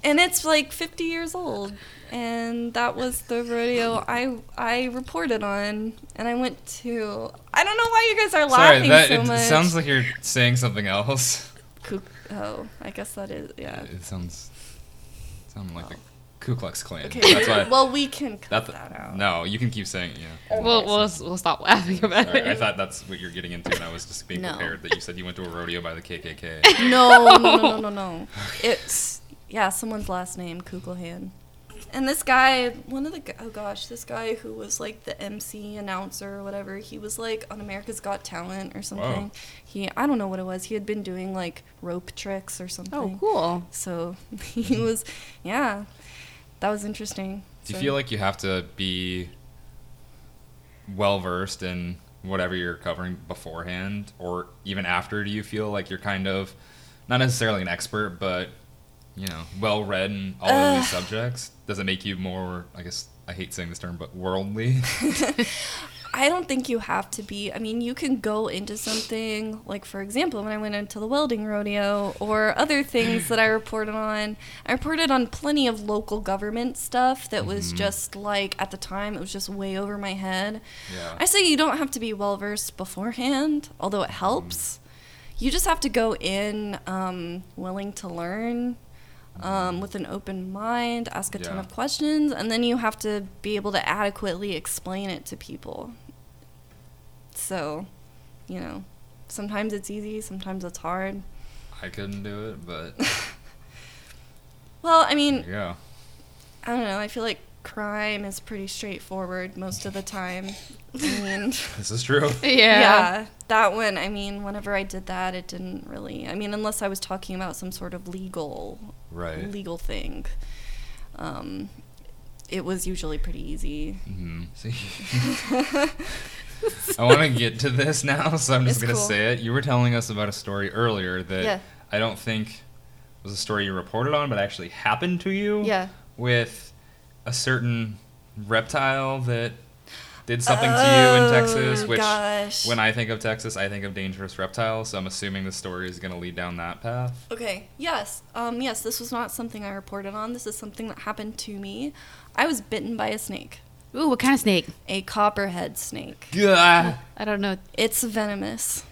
[SPEAKER 5] and it's like 50 years old and that was the rodeo i i reported on and i went to i don't know why you guys are
[SPEAKER 3] Sorry,
[SPEAKER 5] laughing
[SPEAKER 3] that
[SPEAKER 5] so
[SPEAKER 3] it
[SPEAKER 5] much
[SPEAKER 3] sounds like you're saying something else.
[SPEAKER 5] Kook- oh i guess that is yeah
[SPEAKER 3] It sounds sound like the Ku Klux Klan.
[SPEAKER 5] okay
[SPEAKER 3] That's why.
[SPEAKER 5] well we can cut
[SPEAKER 3] that's
[SPEAKER 5] that out
[SPEAKER 3] no, you can keep saying it. Yeah.
[SPEAKER 4] we'll, we'll we'll stop laughing about
[SPEAKER 3] Sorry,
[SPEAKER 4] it.
[SPEAKER 3] I thought that's what you're getting into, and I was just being
[SPEAKER 5] No.
[SPEAKER 3] prepared that you said you went to a rodeo by the KKK.
[SPEAKER 5] no no no no no no it's yeah someone's last name Kuklahan. and this guy one of the oh gosh this guy who was like the mc announcer or whatever he was like on america's got talent or something he i don't know what it was he had been doing like rope tricks or something
[SPEAKER 4] Oh, cool.
[SPEAKER 5] so he was yeah that was interesting
[SPEAKER 3] Do you feel like you have to be well versed in whatever you're covering beforehand, or even after? Do you feel like you're kind of not necessarily an expert, but you know, well read in all of these subjects? Does it make you more? I guess I hate saying this term, but worldly.
[SPEAKER 5] I don't think you have to be. I mean, you can go into something like, for example, when I went into the welding rodeo or other things that I reported on. I reported on plenty of local government stuff that was just like at the time it was just way over my head.
[SPEAKER 3] Yeah.
[SPEAKER 5] I say you don't have to be well versed beforehand, although it helps. You just have to go in um, willing to learn. Um, with an open mind, ask a ton of questions, and then you have to be able to adequately explain it to people. So, you know, sometimes it's easy, sometimes it's hard.
[SPEAKER 3] I couldn't do it, but
[SPEAKER 5] Well, I mean,
[SPEAKER 3] Yeah.
[SPEAKER 5] I don't know. I feel like crime is pretty straightforward most of the time. I mean,
[SPEAKER 3] This is true.
[SPEAKER 4] Yeah.
[SPEAKER 5] yeah, that one. I mean, whenever I did that, it didn't really. I mean, unless I was talking about some sort of legal,
[SPEAKER 3] Right.
[SPEAKER 5] legal thing, um, it was usually pretty easy.
[SPEAKER 3] Mm-hmm. See, I want to get to this now, so I'm just
[SPEAKER 5] It's
[SPEAKER 3] gonna
[SPEAKER 5] cool.
[SPEAKER 3] say it. You were telling us about a story earlier that
[SPEAKER 5] Yeah.
[SPEAKER 3] I don't think was a story you reported on, but actually happened to you.
[SPEAKER 5] Yeah.
[SPEAKER 3] With a certain reptile that did something to you in Texas,
[SPEAKER 5] Oh,
[SPEAKER 3] which
[SPEAKER 5] gosh.
[SPEAKER 3] when I think of Texas, I think of dangerous reptiles. So I'm assuming the story is gonna lead down that path.
[SPEAKER 5] Okay. Yes. Um, yes. This was not something I reported on. This is something that happened to me. I was bitten by a snake,
[SPEAKER 4] Ooh, what kind of snake?
[SPEAKER 5] a copperhead snake.
[SPEAKER 3] Gah.
[SPEAKER 4] I don't know.
[SPEAKER 5] It's venomous.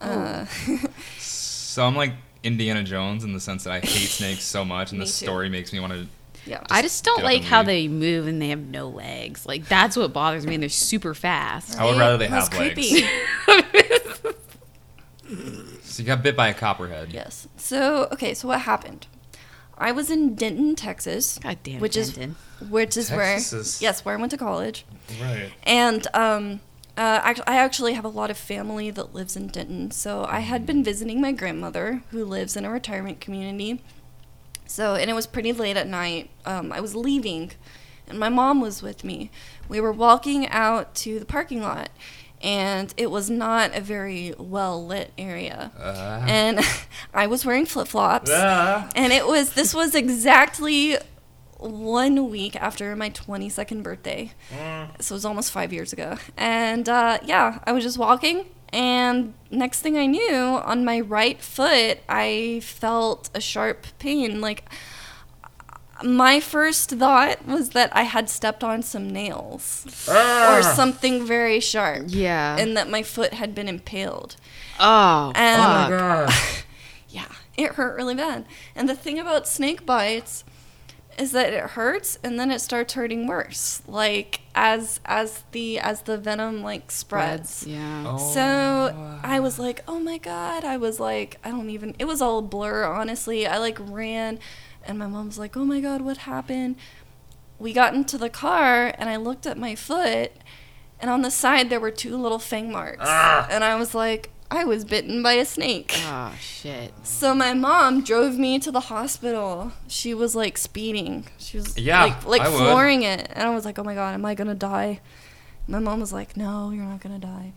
[SPEAKER 5] Uh,
[SPEAKER 3] So I'm like Indiana Jones in the sense that I hate snakes so much, and the story makes me want to
[SPEAKER 5] yeah.
[SPEAKER 4] I just don't like how
[SPEAKER 3] leave.
[SPEAKER 4] they move and they have no legs. Like that's what bothers me. And they're super fast.
[SPEAKER 3] I would rather they
[SPEAKER 5] It was
[SPEAKER 3] have legs.
[SPEAKER 5] creepy.
[SPEAKER 3] So you got bit by a copperhead.
[SPEAKER 5] yes. So okay. So what happened? I was in Denton, Texas,
[SPEAKER 4] God damn,
[SPEAKER 5] which
[SPEAKER 4] Denton.
[SPEAKER 5] is which is
[SPEAKER 3] Texas
[SPEAKER 5] where
[SPEAKER 3] is-
[SPEAKER 5] yes, where I went to college.
[SPEAKER 3] Right.
[SPEAKER 5] And um, uh, I, I actually have a lot of family that lives in Denton. So I had been visiting my grandmother, who lives in a retirement community. So, and it was pretty late at night. Um, I was leaving, and my mom was with me. We were walking out to the parking lot, and it was not a very well lit area.
[SPEAKER 3] Uh,
[SPEAKER 5] And I was wearing flip flops,
[SPEAKER 3] ah.
[SPEAKER 5] and it was this was exactly one week after my 22nd birthday. So it was almost five years ago. And uh, yeah, I was just walking, and next thing I knew, on my right foot, I felt a sharp pain. Like, my first thought was that I had stepped on some nails or ah. something very sharp.
[SPEAKER 4] Yeah.
[SPEAKER 5] And that my foot had been impaled.
[SPEAKER 4] oh,
[SPEAKER 5] And
[SPEAKER 3] Oh my god.
[SPEAKER 5] yeah, it hurt really bad. And the thing about snake bites is that it hurts and then it starts hurting worse. Like as as the as the venom like spreads.
[SPEAKER 4] Yeah.
[SPEAKER 3] Oh.
[SPEAKER 5] So I was like, oh my god. I was like, I don't even. It was all blur, honestly. I like ran, and my mom's like, oh my god, what happened? We got into the car, and I looked at my foot, and on the side there were two little fang marks, ah. and I was like, I was bitten by a snake.
[SPEAKER 4] Oh shit.
[SPEAKER 5] So my mom drove me to the hospital. She was like speeding. She was
[SPEAKER 3] Yeah,
[SPEAKER 5] like like
[SPEAKER 3] I would.
[SPEAKER 5] flooring it, and I was like, "Oh my god, am I gonna die?" My mom was like, "No, you're not gonna die."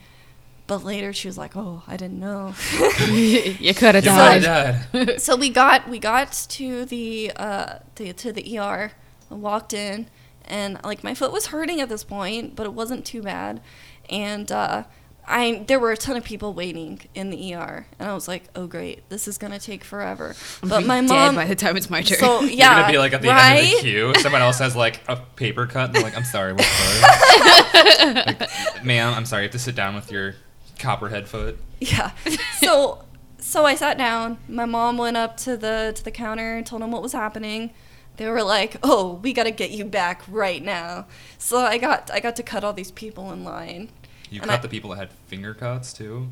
[SPEAKER 5] But later she was like, "Oh, I didn't know."
[SPEAKER 4] you could have died.
[SPEAKER 3] might died.
[SPEAKER 5] so we got we got to the uh the, to the ER. I walked in, and like my foot was hurting at this point, but it wasn't too bad, and. uh I, there were a ton of people waiting in the ER, and I was like, "Oh great, this is gonna take forever." But my
[SPEAKER 4] Dead
[SPEAKER 5] mom,
[SPEAKER 4] by the time it's my turn.
[SPEAKER 5] so
[SPEAKER 3] You're
[SPEAKER 5] yeah,
[SPEAKER 3] gonna be like at the
[SPEAKER 5] right?
[SPEAKER 3] end of the queue. Someone else has like a paper cut, and they're like, "I'm sorry, what foot?" like, Ma'am, I'm sorry. You have to sit down with your copperhead foot.
[SPEAKER 5] Yeah. So so I sat down. My mom went up to the to the counter and told them what was happening. They were like, "Oh, we got to get you back right now." So I got I got to cut all these people in line.
[SPEAKER 3] You
[SPEAKER 5] And
[SPEAKER 3] cut
[SPEAKER 5] I-
[SPEAKER 3] the people that had finger cuts too.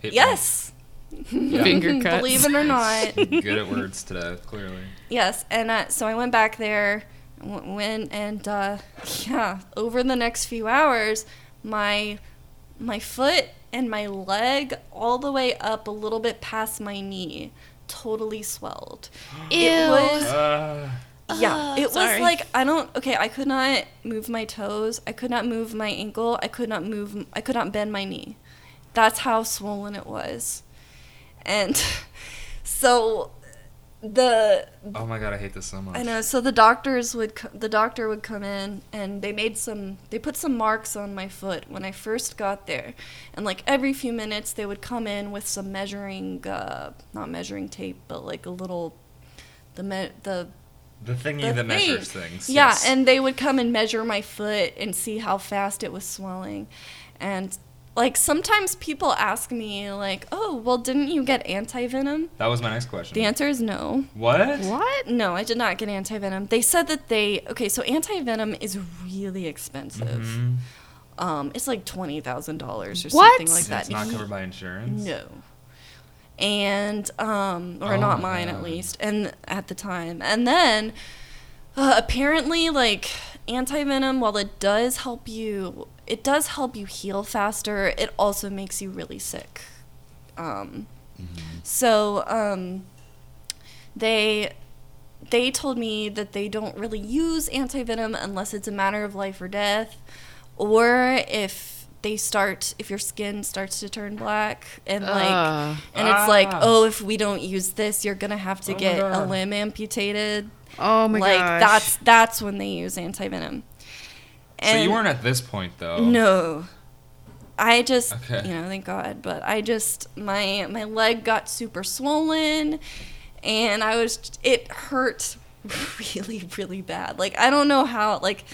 [SPEAKER 3] Paper-
[SPEAKER 5] Yes.
[SPEAKER 3] Yeah.
[SPEAKER 4] Finger cuts.
[SPEAKER 5] Believe it or not.
[SPEAKER 3] Good at words today, clearly.
[SPEAKER 5] Yes, and uh, so I went back there, w- went and uh, yeah, over the next few hours, my my foot and my leg, all the way up a little bit past my knee, totally swelled. It was
[SPEAKER 3] Uh,
[SPEAKER 5] yeah, it was like I don't okay. I could not move my toes. I could not move my ankle. I could not move. I could not bend my knee. That's how swollen it was, and so the
[SPEAKER 3] oh my god, I hate this so much.
[SPEAKER 5] I know. So the doctors would, co- the doctor would come in, and they made some, they put some marks on my foot when I first got there, and like every few minutes they would come in with some measuring, uh, not measuring tape, but like a little, the me- the
[SPEAKER 3] The thingy
[SPEAKER 5] the
[SPEAKER 3] that
[SPEAKER 5] thing.
[SPEAKER 3] measures things.
[SPEAKER 5] Yeah,
[SPEAKER 3] yes.
[SPEAKER 5] and they would come and measure my foot and see how fast it was swelling. And like sometimes people ask me like, "Oh, well didn't you get anti-venom?"
[SPEAKER 3] that was my next question.
[SPEAKER 5] The answer is no.
[SPEAKER 3] what?
[SPEAKER 4] what?
[SPEAKER 5] No, I did not get anti-venom. They said that they Okay, so anti-venom is really expensive.
[SPEAKER 3] Mhm.
[SPEAKER 5] Um it's like $20,000 or
[SPEAKER 4] What?
[SPEAKER 5] something like
[SPEAKER 3] And
[SPEAKER 5] that.
[SPEAKER 3] It's not covered by insurance.
[SPEAKER 5] No. And um or
[SPEAKER 3] Oh
[SPEAKER 5] not mine at least and at the time. And then uh, apparently like anti-venom while it does help you it does help you heal faster, it also makes you really sick. Um so um they they told me that they don't really use anti-venom unless it's a matter of life or death or if they start if your skin starts to turn black and like
[SPEAKER 4] Ugh.
[SPEAKER 5] and it's like
[SPEAKER 3] Ah.
[SPEAKER 5] oh if we don't use this you're gonna have to
[SPEAKER 3] Oh
[SPEAKER 5] get a limb amputated
[SPEAKER 4] Oh my god.
[SPEAKER 5] like
[SPEAKER 4] gosh.
[SPEAKER 5] that's that's when they use anti-venom
[SPEAKER 3] So you weren't at this point though.
[SPEAKER 5] no. I just,
[SPEAKER 3] Okay.
[SPEAKER 5] you know, thank God, but I just my my leg got super swollen and I was it hurt really really bad. Like I don't know how like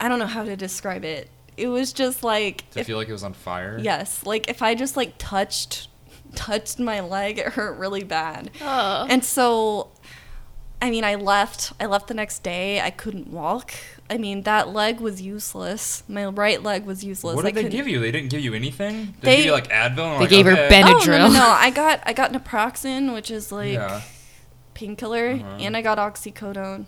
[SPEAKER 5] I don't know how to describe it. It was just like
[SPEAKER 3] To
[SPEAKER 5] if-
[SPEAKER 3] feel like it was on fire.
[SPEAKER 5] yes, like if I just like touched touched my leg, it hurt really bad.
[SPEAKER 4] Ugh.
[SPEAKER 5] And so I mean, I left. I left the next day. I couldn't walk. I mean, that leg was useless. My right leg was useless.
[SPEAKER 3] What
[SPEAKER 5] I
[SPEAKER 3] did they
[SPEAKER 5] couldn't-
[SPEAKER 3] give you? They didn't give you anything. They,
[SPEAKER 5] They-
[SPEAKER 3] give you like Advil. And
[SPEAKER 4] They
[SPEAKER 3] like,
[SPEAKER 4] gave her
[SPEAKER 3] okay.
[SPEAKER 4] Ben-
[SPEAKER 5] Oh no, no,
[SPEAKER 4] Benadryl.
[SPEAKER 5] no! I got I got naproxen, which is like
[SPEAKER 3] yeah.
[SPEAKER 5] painkiller,
[SPEAKER 3] Uh-huh.
[SPEAKER 5] and I got oxycodone.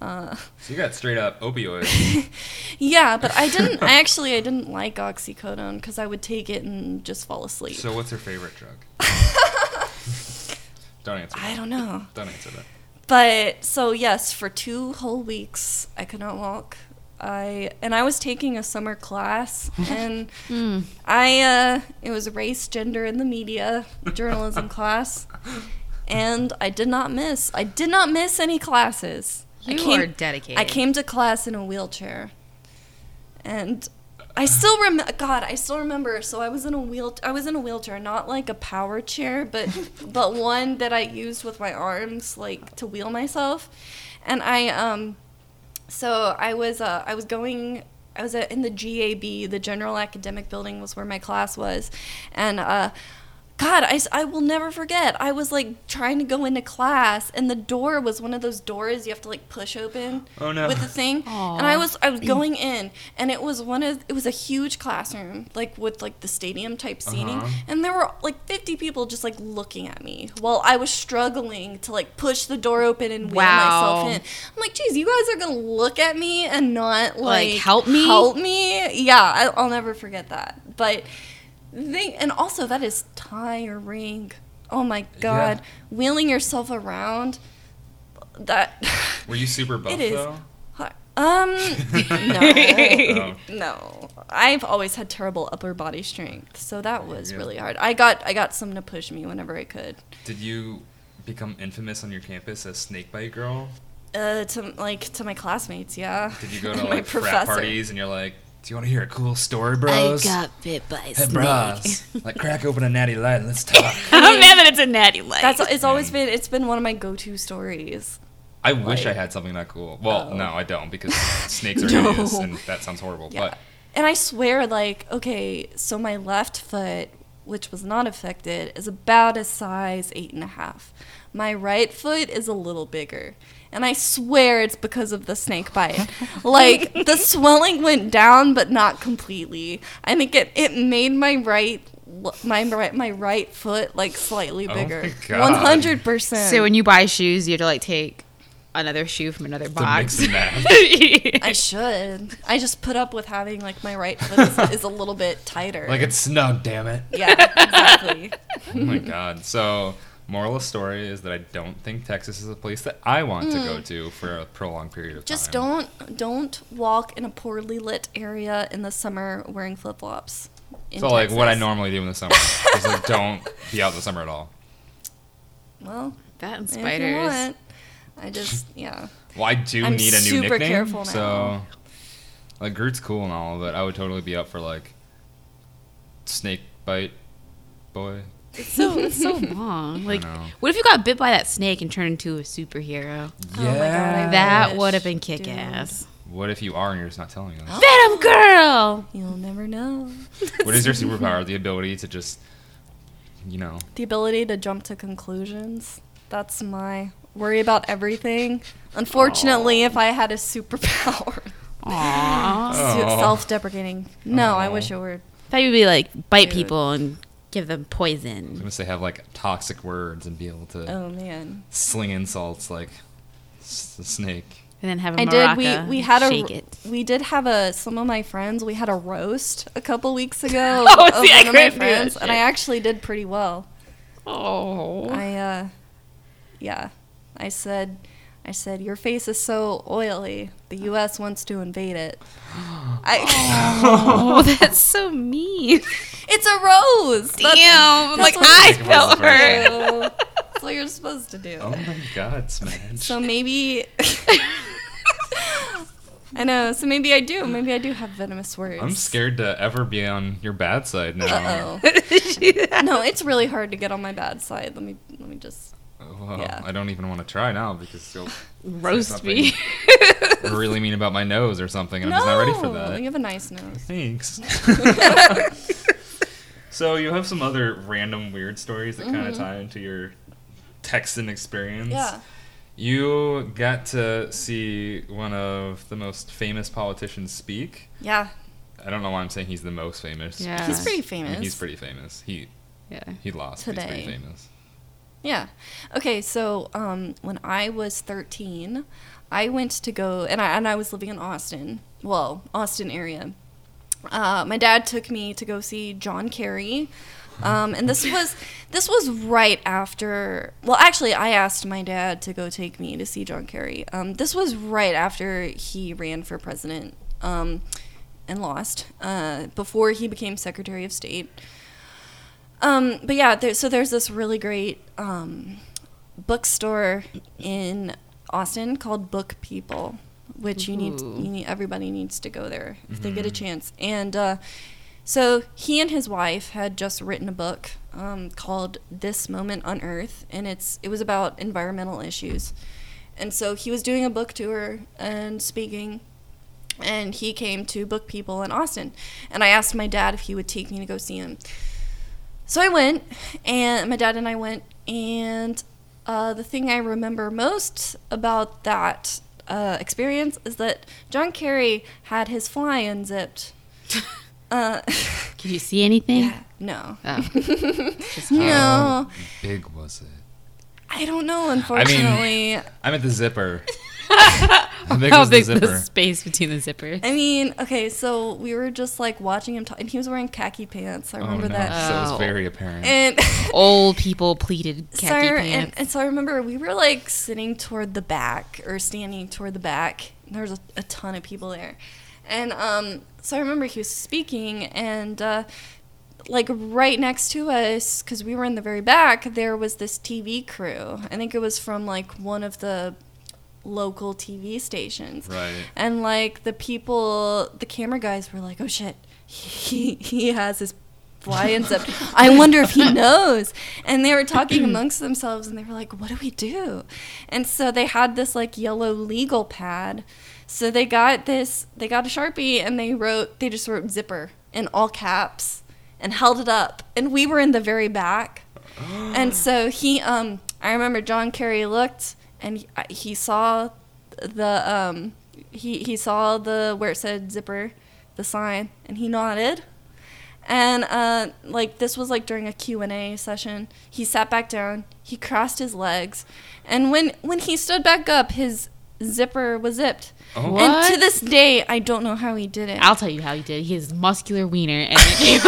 [SPEAKER 5] Uh,
[SPEAKER 3] So you got straight up opioids.
[SPEAKER 5] yeah, but I didn't. I actually I didn't like oxycodone because I would take it and just fall asleep.
[SPEAKER 3] so what's your favorite drug? Don't answer.
[SPEAKER 5] I don't know.
[SPEAKER 3] Don't answer that.
[SPEAKER 5] But so yes, for two whole weeks I could not walk. I and I was taking a summer class, and I uh, it was race, gender, and the media journalism class, and I did not miss. I did not miss any classes. I came-
[SPEAKER 4] are dedicated.
[SPEAKER 5] I came to class in a wheelchair, and I still remember. God, I still remember. So I was in a wheel. I was in a wheelchair, not like a power chair, but but one that I used with my arms, like to wheel myself. And I um, so I was uh, I was going. I was uh, in the GAB, the General Academic Building was where my class was, and uh, God, I, I will never forget. I was like trying to go into class, and the door was one of those doors you have to like push open
[SPEAKER 3] Oh, no.
[SPEAKER 5] with the thing. And I was I was going in, and it was one of it was a huge classroom, like with like the stadium type seating,
[SPEAKER 3] Uh-huh.
[SPEAKER 5] and there were like 50 people just like looking at me while I was struggling to like push the door open and wheel
[SPEAKER 4] Wow.
[SPEAKER 5] myself in. I'm like, geez, you guys are gonna look at me and not like,
[SPEAKER 4] Like, help me?
[SPEAKER 5] Help me? Yeah, I, I'll never forget that. But they and also that is tiring. Oh my god, wheeling yourself around. That
[SPEAKER 3] Were you super buff
[SPEAKER 5] It is.
[SPEAKER 3] though?
[SPEAKER 5] um no
[SPEAKER 3] Oh.
[SPEAKER 5] no I've always had terrible upper body strength, so that was
[SPEAKER 3] Yeah.
[SPEAKER 5] really hard. I got I got someone to push me whenever I could.
[SPEAKER 3] Did you become infamous on your campus as Snakebite Girl?
[SPEAKER 5] Uh, to like to my classmates, yeah.
[SPEAKER 3] Did you go to
[SPEAKER 5] My
[SPEAKER 3] like frat
[SPEAKER 5] professor.
[SPEAKER 3] parties and you're like, "Do you want to hear a cool story, bros?"
[SPEAKER 4] I got bit by a
[SPEAKER 3] Hey, bros, like crack open a natty light and let's talk.
[SPEAKER 4] I'm mad that it's a natty light.
[SPEAKER 5] That's it's always
[SPEAKER 3] Mm.
[SPEAKER 5] been it's been one of my go-to stories.
[SPEAKER 3] I wish I had something that cool. Well,
[SPEAKER 5] Oh.
[SPEAKER 3] no, I don't because snakes are
[SPEAKER 5] No.
[SPEAKER 3] hideous and that sounds horrible.
[SPEAKER 5] Yeah.
[SPEAKER 3] But
[SPEAKER 5] And I swear, like, okay, so my left foot, which was not affected, is about a size eight and a half. My right foot is a little bigger. And I swear it's because of the snake bite. like, the swelling went down, but not completely. I think it, it made my right. My right, my right foot like slightly
[SPEAKER 3] Oh
[SPEAKER 5] bigger. One hundred percent.
[SPEAKER 4] so when you buy shoes, you have to like take another shoe from another box.
[SPEAKER 3] mix and match.
[SPEAKER 5] I should. I just put up with having like my right foot is, is a little bit tighter.
[SPEAKER 3] like it's snug, damn it.
[SPEAKER 5] yeah, exactly.
[SPEAKER 3] Oh my god. So, moral of the story is that I don't think Texas is a place that I want to go to for a prolonged period of
[SPEAKER 5] Mm. Just
[SPEAKER 3] time.
[SPEAKER 5] don't don't walk in a poorly lit area in the summer wearing flip flops.
[SPEAKER 3] So, like what I normally do in the summer is like don't be out in the summer at all.
[SPEAKER 5] Well,
[SPEAKER 4] that and
[SPEAKER 5] if you
[SPEAKER 4] spiders.
[SPEAKER 5] want, I just yeah.
[SPEAKER 3] Well, I do
[SPEAKER 5] I'm
[SPEAKER 3] need a new
[SPEAKER 5] super
[SPEAKER 3] nickname.
[SPEAKER 5] careful now.
[SPEAKER 3] So, like Groot's cool and all, but I would totally be up for like snake bite boy.
[SPEAKER 4] It's so it's so long. Like, what if you got bit by that snake and turned into a superhero?
[SPEAKER 5] Oh my God,
[SPEAKER 4] That would have been
[SPEAKER 5] dude.
[SPEAKER 4] kick ass.
[SPEAKER 3] What if you are and you're just not telling us? Oh.
[SPEAKER 4] Venom girl.
[SPEAKER 5] You'll never know.
[SPEAKER 3] what is your superpower? The ability to just, you know,
[SPEAKER 5] The ability to jump to conclusions. That's my worry about everything. Unfortunately, if I had a superpower,
[SPEAKER 4] Aww.
[SPEAKER 3] Oh.
[SPEAKER 5] self-deprecating. No, I
[SPEAKER 3] Oh.
[SPEAKER 5] wish it were.
[SPEAKER 4] thought you'd be like bite
[SPEAKER 5] Dude.
[SPEAKER 4] people and give them poison.
[SPEAKER 3] I'm
[SPEAKER 4] poison.
[SPEAKER 3] gonna say have like toxic words and be able to
[SPEAKER 5] Oh man.
[SPEAKER 3] sling insults like s- a snake.
[SPEAKER 4] And then have a
[SPEAKER 5] I did. We we
[SPEAKER 4] and
[SPEAKER 5] had a
[SPEAKER 4] shake it.
[SPEAKER 5] we did have a some of my friends. We had a roast a couple weeks ago
[SPEAKER 4] Oh,
[SPEAKER 5] of
[SPEAKER 4] see, I
[SPEAKER 5] of my
[SPEAKER 4] couldn't do that
[SPEAKER 5] friends, and I actually did pretty well.
[SPEAKER 4] Oh.
[SPEAKER 5] I uh, yeah, I said, I said your face is so oily. The U.S. wants to invade it. I,
[SPEAKER 4] oh, that's so mean.
[SPEAKER 5] it's a rose. That's-
[SPEAKER 4] Damn.
[SPEAKER 5] that's
[SPEAKER 4] like
[SPEAKER 5] what
[SPEAKER 4] I
[SPEAKER 3] you're
[SPEAKER 4] felt
[SPEAKER 3] supposed to
[SPEAKER 4] hurt.
[SPEAKER 5] do. That's what you're supposed to do.
[SPEAKER 3] Oh my god, Smash.
[SPEAKER 5] So maybe. I know. So maybe I do. Maybe I do have venomous words.
[SPEAKER 3] I'm scared to ever be on your bad side now.
[SPEAKER 5] Uh oh. no, it's really hard to get on my bad side. Let me let me just.
[SPEAKER 3] Well,
[SPEAKER 5] Yeah.
[SPEAKER 3] I don't even want to try now because you'll
[SPEAKER 4] Roast
[SPEAKER 3] say
[SPEAKER 4] me.
[SPEAKER 3] something really mean about my nose or something, and I'm just not ready for
[SPEAKER 5] No,
[SPEAKER 3] that.
[SPEAKER 5] You have a nice nose.
[SPEAKER 3] Thanks. so you have some other random weird stories that kind of tie into your Texan experience.
[SPEAKER 5] Mm-hmm. Yeah.
[SPEAKER 3] You got to see one of the most famous politicians speak.
[SPEAKER 5] Yeah.
[SPEAKER 3] I don't know why I'm saying he's the most famous.
[SPEAKER 4] Yeah.
[SPEAKER 5] He's pretty
[SPEAKER 3] I mean,
[SPEAKER 5] famous.
[SPEAKER 3] he's pretty famous. He
[SPEAKER 4] yeah.
[SPEAKER 3] he lost. But he's pretty
[SPEAKER 5] Today.
[SPEAKER 3] famous.
[SPEAKER 5] Yeah. Okay, so um, when I was 13, I went to go, and I, and I was living in Austin. Well, Austin area. Uh, my dad took me to go see John Kerry. Um, and this was this was right after. Well, actually, I asked my dad to go take me to see John Kerry. Um, this was right after he ran for president um, and lost uh, before he became Secretary of State. Um, but yeah, there, so there's this really great um, bookstore in Austin called Book People, which you need, you need everybody needs to go there if they get a chance. And uh, so he and his wife had just written a book um, called "This Moment on Earth," and it's it was about environmental issues. And so he was doing a book tour and speaking, and he came to Book People in Austin. And I asked my dad if he would take me to go see him. So I went, and my dad and I went, and uh, the thing I remember most about that uh, experience is that John Kerry had his fly unzipped. Uh,
[SPEAKER 4] Can you see anything?
[SPEAKER 5] yeah, no.
[SPEAKER 4] Oh. Just
[SPEAKER 5] No.
[SPEAKER 3] How big was it?
[SPEAKER 5] I don't know, unfortunately.
[SPEAKER 3] I meant the zipper. How big
[SPEAKER 4] How
[SPEAKER 3] was the
[SPEAKER 4] the,
[SPEAKER 3] zipper?
[SPEAKER 4] space between the zippers?
[SPEAKER 5] I mean, okay, so we were just like watching him talk, and he was wearing khaki pants. I
[SPEAKER 3] oh
[SPEAKER 5] remember
[SPEAKER 3] no,
[SPEAKER 5] that.
[SPEAKER 3] so it
[SPEAKER 4] Oh.
[SPEAKER 3] was very apparent.
[SPEAKER 5] And
[SPEAKER 4] Old people pleated
[SPEAKER 5] so,
[SPEAKER 4] khaki
[SPEAKER 5] I-
[SPEAKER 4] pants.
[SPEAKER 5] and, and so I remember we were like sitting toward the back or standing toward the back. and There was a, a ton of people there. And um, so I remember he was speaking, and uh, like right next to us, because we were in the very back, there was this TV crew. I think it was from like one of the local TV stations.
[SPEAKER 3] right.
[SPEAKER 5] And like the people, the camera guys were like, "Oh shit, he he has his fly unzipped. I wonder if he knows." And they were talking amongst themselves, and they were like, "What do we do?" And so they had this like yellow legal pad. So they got this, they got a sharpie, and they wrote, they just wrote "zipper" in all caps, and held it up. And we were in the very back. And so he, um, I remember John Kerry looked and he, he saw the, um, he, he saw the, where it said zipper, the sign, and he nodded. And, uh, like, this was like during a Q&A session. He sat back down, he crossed his legs, and when, when he stood back up, his zipper was zipped.
[SPEAKER 3] Oh,
[SPEAKER 5] And
[SPEAKER 4] What?
[SPEAKER 5] to this day, I don't know how he did it.
[SPEAKER 4] I'll tell you how he did. It. He has muscular wiener, and it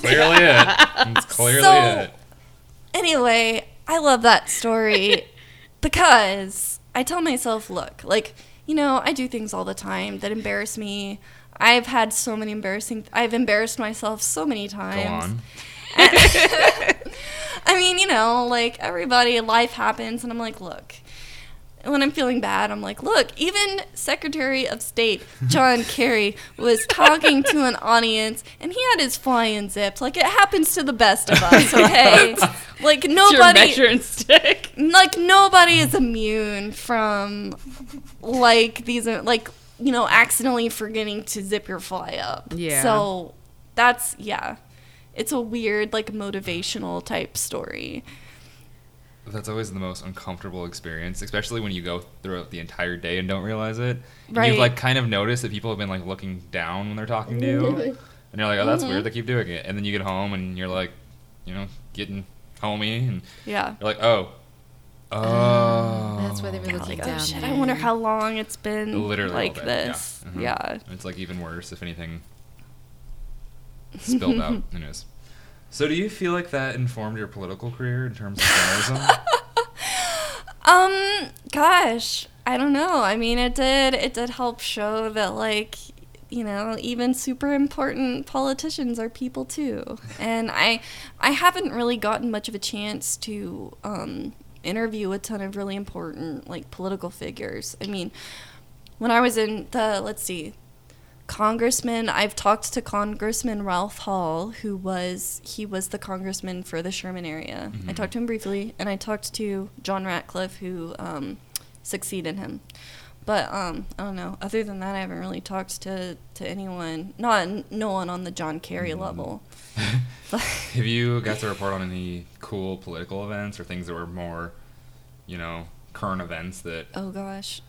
[SPEAKER 3] clearly it. It's clearly
[SPEAKER 5] So-
[SPEAKER 3] it.
[SPEAKER 5] anyway, I love that story because I tell myself, look, like, you know, I do things all the time that embarrass me. I've had so many embarrassing I've embarrassed myself so many
[SPEAKER 3] Go
[SPEAKER 5] times.
[SPEAKER 3] on.
[SPEAKER 5] I mean, you know, like everybody life happens and I'm like, look, when I'm feeling bad, I'm like, look, even Secretary of State John Kerry was talking to an audience and he had his fly unzipped. Like it happens to the best of us, okay? like
[SPEAKER 4] Your
[SPEAKER 5] nobody
[SPEAKER 4] measuring stick.
[SPEAKER 5] like nobody is immune from like these uh, like you know accidentally forgetting to zip your fly up
[SPEAKER 4] Yeah.
[SPEAKER 5] so that's yeah it's a weird like motivational type story
[SPEAKER 3] That's always the most uncomfortable experience, especially when you go throughout the entire day and don't realize it. And
[SPEAKER 5] Right.
[SPEAKER 3] you've like kind of noticed that people have been like looking down when they're talking to you. And you're like, oh, that's
[SPEAKER 5] Mm-hmm.
[SPEAKER 3] weird. They keep doing it. And then you get home and you're like, you know, getting homey. And
[SPEAKER 5] yeah
[SPEAKER 3] you're like, oh. Oh.
[SPEAKER 4] That's why they were
[SPEAKER 5] Yeah,
[SPEAKER 4] looking
[SPEAKER 5] like
[SPEAKER 4] down
[SPEAKER 5] oh shit i wonder how long it's been
[SPEAKER 3] Literally
[SPEAKER 5] like this
[SPEAKER 3] Yeah. Mhm.
[SPEAKER 5] yeah,
[SPEAKER 3] It's like even worse if anything spilled out. Anyways. So do you feel like that informed your political career in terms of journalism?
[SPEAKER 5] Um, gosh, I don't know. I mean, it did it did help show that like you know even super important politicians are people too. And I I haven't really gotten much of a chance to um, interview a ton of really important like political figures. I mean, when I was in the let's see. Congressman, I've talked to Congressman Ralph Hall, who was he was the congressman for the Sherman area. I
[SPEAKER 3] Mhm.
[SPEAKER 5] talked to him briefly, and I talked to John Ratcliffe, who um, succeeded him. But um, I don't know. Other than that, I haven't really talked to, to anyone. Not no one on the John Kerry
[SPEAKER 3] Mm.
[SPEAKER 5] level.
[SPEAKER 3] Have you got to report on any cool political events or things that were more, you know, current events that
[SPEAKER 5] Oh gosh.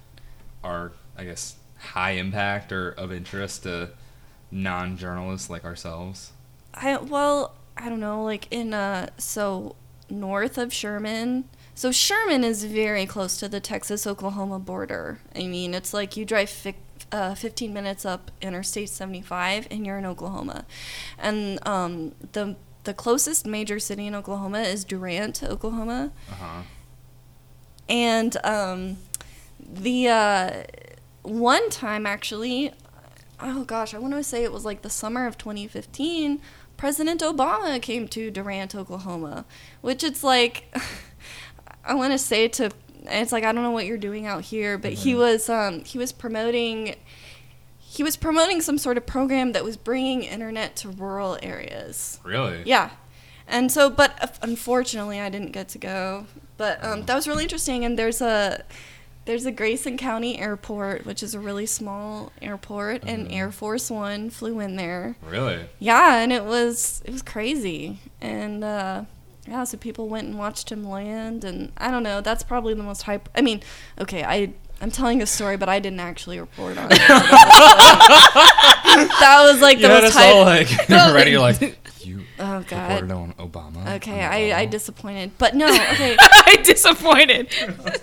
[SPEAKER 3] are, I guess, high impact or of interest to non-journalists like ourselves?
[SPEAKER 5] I well, I don't know, like in uh so north of Sherman. So Sherman is very close to the Texas-Oklahoma border. I mean, it's like you drive fi- uh, 15 minutes up Interstate 75 and you're in Oklahoma. And um the the closest major city in Oklahoma is Durant, Oklahoma.
[SPEAKER 3] Uh huh.
[SPEAKER 5] And um the uh one time actually, oh gosh, I want to say it was like the summer of 2015. President Obama came to Durant, Oklahoma, which it's like, I want to say to, it's like I don't know what you're doing out here, but he was um he was promoting. He was promoting some sort of program that was bringing internet to rural areas.
[SPEAKER 3] Really?
[SPEAKER 5] Yeah. And so, but unfortunately, I didn't get to go. But um, that was really interesting. And there's a there's a Grayson County Airport, which is a really small airport, and Air Force One flew in there.
[SPEAKER 3] Really?
[SPEAKER 5] Yeah, and it was it was crazy. And uh, yeah, so people went and watched him land, and I don't know. That's probably the most hype. I mean, okay, I. I'm telling a story, but I didn't actually report on it. that was like the
[SPEAKER 3] had
[SPEAKER 5] most
[SPEAKER 3] us all
[SPEAKER 5] hype.
[SPEAKER 3] like ready. You're like, you
[SPEAKER 5] Oh God.
[SPEAKER 3] reported on Obama.
[SPEAKER 5] Okay,
[SPEAKER 3] on
[SPEAKER 5] I, I disappointed. But no, okay.
[SPEAKER 4] I disappointed.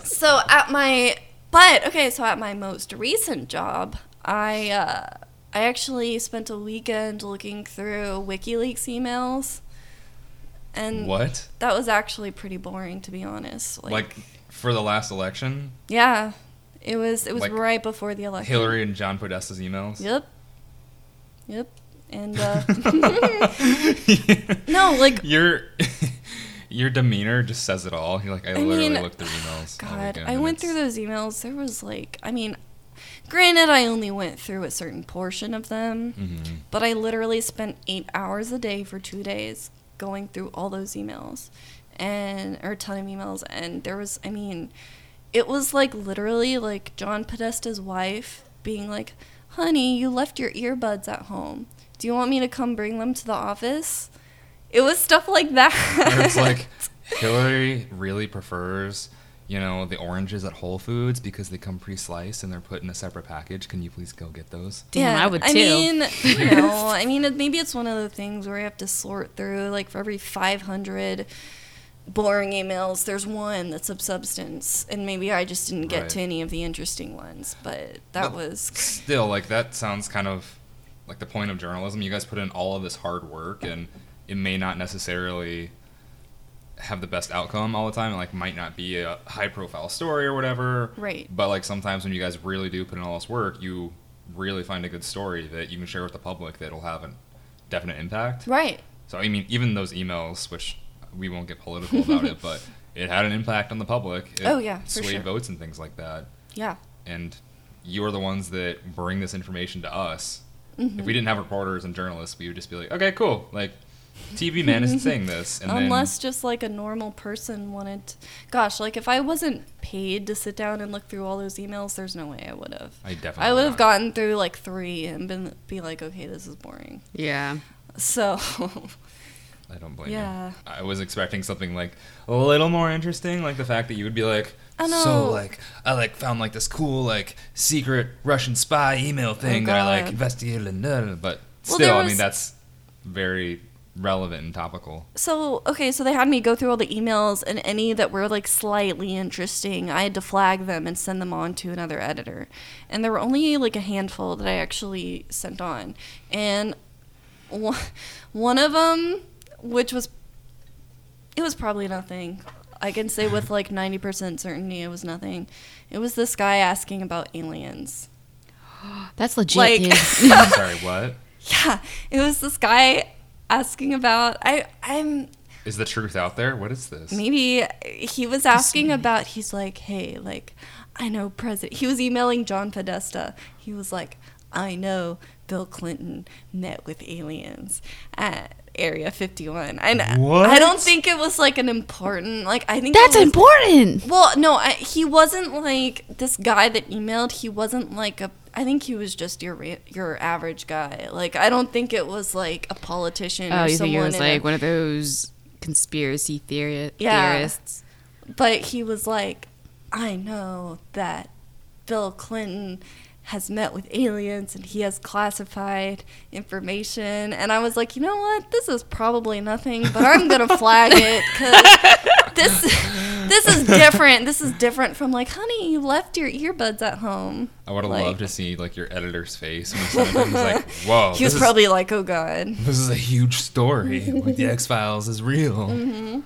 [SPEAKER 5] so at my but okay, so at my most recent job, I uh I actually spent a weekend looking through WikiLeaks emails. And
[SPEAKER 3] What?
[SPEAKER 5] that was actually pretty boring to be honest.
[SPEAKER 3] Like for the last election,
[SPEAKER 5] yeah. It was it was
[SPEAKER 3] Like
[SPEAKER 5] right before the election.
[SPEAKER 3] Hillary and John Podesta's emails.
[SPEAKER 5] Yep. Yep. And uh No, like
[SPEAKER 3] your your demeanor just says it all. You're like, I,
[SPEAKER 5] I
[SPEAKER 3] literally
[SPEAKER 5] mean,
[SPEAKER 3] looked through emails.
[SPEAKER 5] God, I went through those emails. There was like, I mean, granted, I only went through a certain portion of them,
[SPEAKER 3] Mhm.
[SPEAKER 5] but I literally spent eight hours a day for two days going through all those emails, and or a ton of emails, and there was, I mean, it was like literally like John Podesta's wife being like, "Honey, you left your earbuds at home. Do you want me to come bring them to the office?" It was stuff like that.
[SPEAKER 3] Or it's like Hillary really prefers, you know, the oranges at Whole Foods because they come pre-sliced and they're put in a separate package. Can you please go get those?
[SPEAKER 4] Damn, I would too.
[SPEAKER 5] I mean, you know, I mean, maybe it's one of the things where you have to sort through, like, for every 500 boring emails, there's one that's of substance. And maybe I just didn't get
[SPEAKER 3] Right.
[SPEAKER 5] to any of the interesting ones, but that
[SPEAKER 3] But
[SPEAKER 5] was.
[SPEAKER 3] still like that sounds kind of like the point of journalism. You guys put in all of this hard work, and it may not necessarily have the best outcome all the time. It, like might not be a high profile story or whatever.
[SPEAKER 5] Right.
[SPEAKER 3] But like sometimes when you guys really do put in all this work, you really find a good story that you can share with the public that'll have a definite impact.
[SPEAKER 5] Right.
[SPEAKER 3] So I mean, even those emails, which we won't get political about it, but it had an impact on the public. It
[SPEAKER 5] Oh, yeah, for
[SPEAKER 3] swayed
[SPEAKER 5] sure.
[SPEAKER 3] votes and things like that.
[SPEAKER 5] Yeah.
[SPEAKER 3] And you're the ones that bring this information to us.
[SPEAKER 5] Mm-hmm.
[SPEAKER 3] If we didn't have reporters and journalists, we would just be like, okay, cool. Like, TV man is saying this, and
[SPEAKER 5] Unless just like a normal person wanted. To, gosh, like if I wasn't paid to sit down and look through all those emails, there's no way I would have.
[SPEAKER 3] I definitely
[SPEAKER 5] I would have gotten through like three and been be like, okay, this is boring.
[SPEAKER 4] yeah.
[SPEAKER 5] So,
[SPEAKER 3] I don't blame
[SPEAKER 5] Yeah.
[SPEAKER 3] you. I was expecting something like a little more interesting, like the fact that you would be like,
[SPEAKER 5] I know.
[SPEAKER 3] so like I like found like this cool like secret Russian spy email thing that I like
[SPEAKER 5] Oh,
[SPEAKER 3] investigated, and da- da. but
[SPEAKER 5] Well,
[SPEAKER 3] still, I mean that's very relevant and topical.
[SPEAKER 5] so okay, so they had me go through all the emails and any that were like slightly interesting, I had to flag them and send them on to another editor. And there were only like a handful that I actually sent on. And one of them, which was it was probably nothing. I can say with like 90% certainty it was nothing. It was this guy asking about aliens.
[SPEAKER 4] That's legit,
[SPEAKER 5] Like-
[SPEAKER 4] dude.
[SPEAKER 3] Sorry, what
[SPEAKER 5] Yeah, it was this guy asking about I I'm
[SPEAKER 3] is the truth out there? What is this?
[SPEAKER 5] maybe he was asking about he's like hey like i know president he was emailing john podesta he was like i know bill clinton met with aliens at area 51 and i don't think it was like an important like i think
[SPEAKER 4] That's
[SPEAKER 5] was-
[SPEAKER 4] important.
[SPEAKER 5] well no I, he wasn't like this guy that emailed he wasn't like a i think he was just your your average guy like i don't think it was like a politician
[SPEAKER 4] Oh,
[SPEAKER 5] or
[SPEAKER 4] you think it
[SPEAKER 5] someone
[SPEAKER 4] was
[SPEAKER 5] in a-
[SPEAKER 4] like one of those conspiracy theory-
[SPEAKER 5] Yeah.
[SPEAKER 4] theorists?
[SPEAKER 5] but he was like, I know that Bill Clinton has met with aliens and he has classified information. And I was like, you know what? This is probably nothing, but I'm going to flag it because this, this is different. This is different from like, honey, you left your earbuds at home.
[SPEAKER 3] I would have
[SPEAKER 5] Like-
[SPEAKER 3] loved to see like your editor's face when you sent it. to him. He's like, "Whoa,
[SPEAKER 5] he was
[SPEAKER 3] this is-
[SPEAKER 5] probably like, oh God.
[SPEAKER 3] this is a huge story. like the X Files is real."
[SPEAKER 5] Mm-hmm.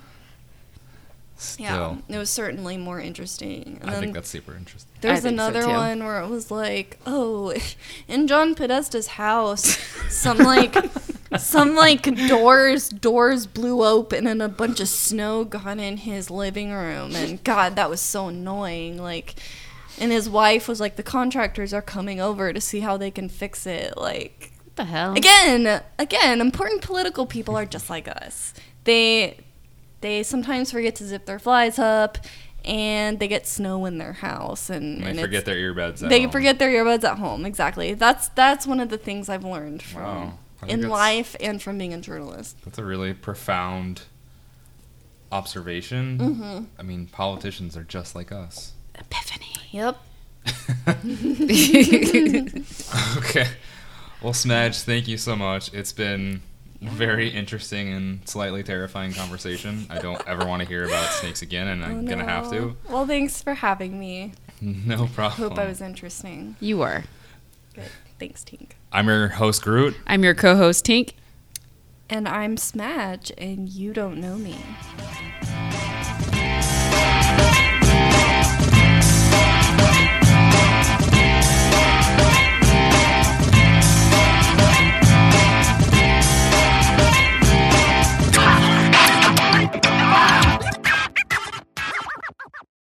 [SPEAKER 3] Still,
[SPEAKER 5] Yeah, it was certainly more interesting. And
[SPEAKER 3] I think that's super interesting.
[SPEAKER 5] There's
[SPEAKER 4] think so,
[SPEAKER 5] another one where it was like, oh, in John Podesta's house, some like some like doors doors blew open and a bunch of snow got in his living room and God, that was so annoying. Like and his wife was like, the contractors are coming over to see how they can fix it. Like
[SPEAKER 4] What the hell?
[SPEAKER 5] again, again, important political people are just like us. They they sometimes forget to zip their flies up, and they get snow in their house, and,
[SPEAKER 3] And
[SPEAKER 5] and
[SPEAKER 3] they
[SPEAKER 5] it's-
[SPEAKER 3] forget their earbuds. At
[SPEAKER 5] they
[SPEAKER 3] home.
[SPEAKER 5] forget their earbuds at home. Exactly. That's that's one of the things I've learned from
[SPEAKER 3] Wow.
[SPEAKER 5] In life and from being a journalist.
[SPEAKER 3] That's a really profound observation.
[SPEAKER 5] Mm-hmm.
[SPEAKER 3] I mean, politicians are just like us.
[SPEAKER 4] Epiphany.
[SPEAKER 5] Yep.
[SPEAKER 3] okay. Well, Smedge, thank you so much. It's been very interesting and slightly terrifying conversation. I don't ever want to hear about snakes again, and I'm
[SPEAKER 5] Oh,
[SPEAKER 3] gonna have to.
[SPEAKER 5] Well, thanks for having me.
[SPEAKER 3] No problem.
[SPEAKER 5] Hope I was interesting.
[SPEAKER 4] You were.
[SPEAKER 5] Good. Thanks, Tink.
[SPEAKER 3] I'm your host, Groot.
[SPEAKER 4] I'm your co-host Tink.
[SPEAKER 5] And I'm Smadge, and you don't know me.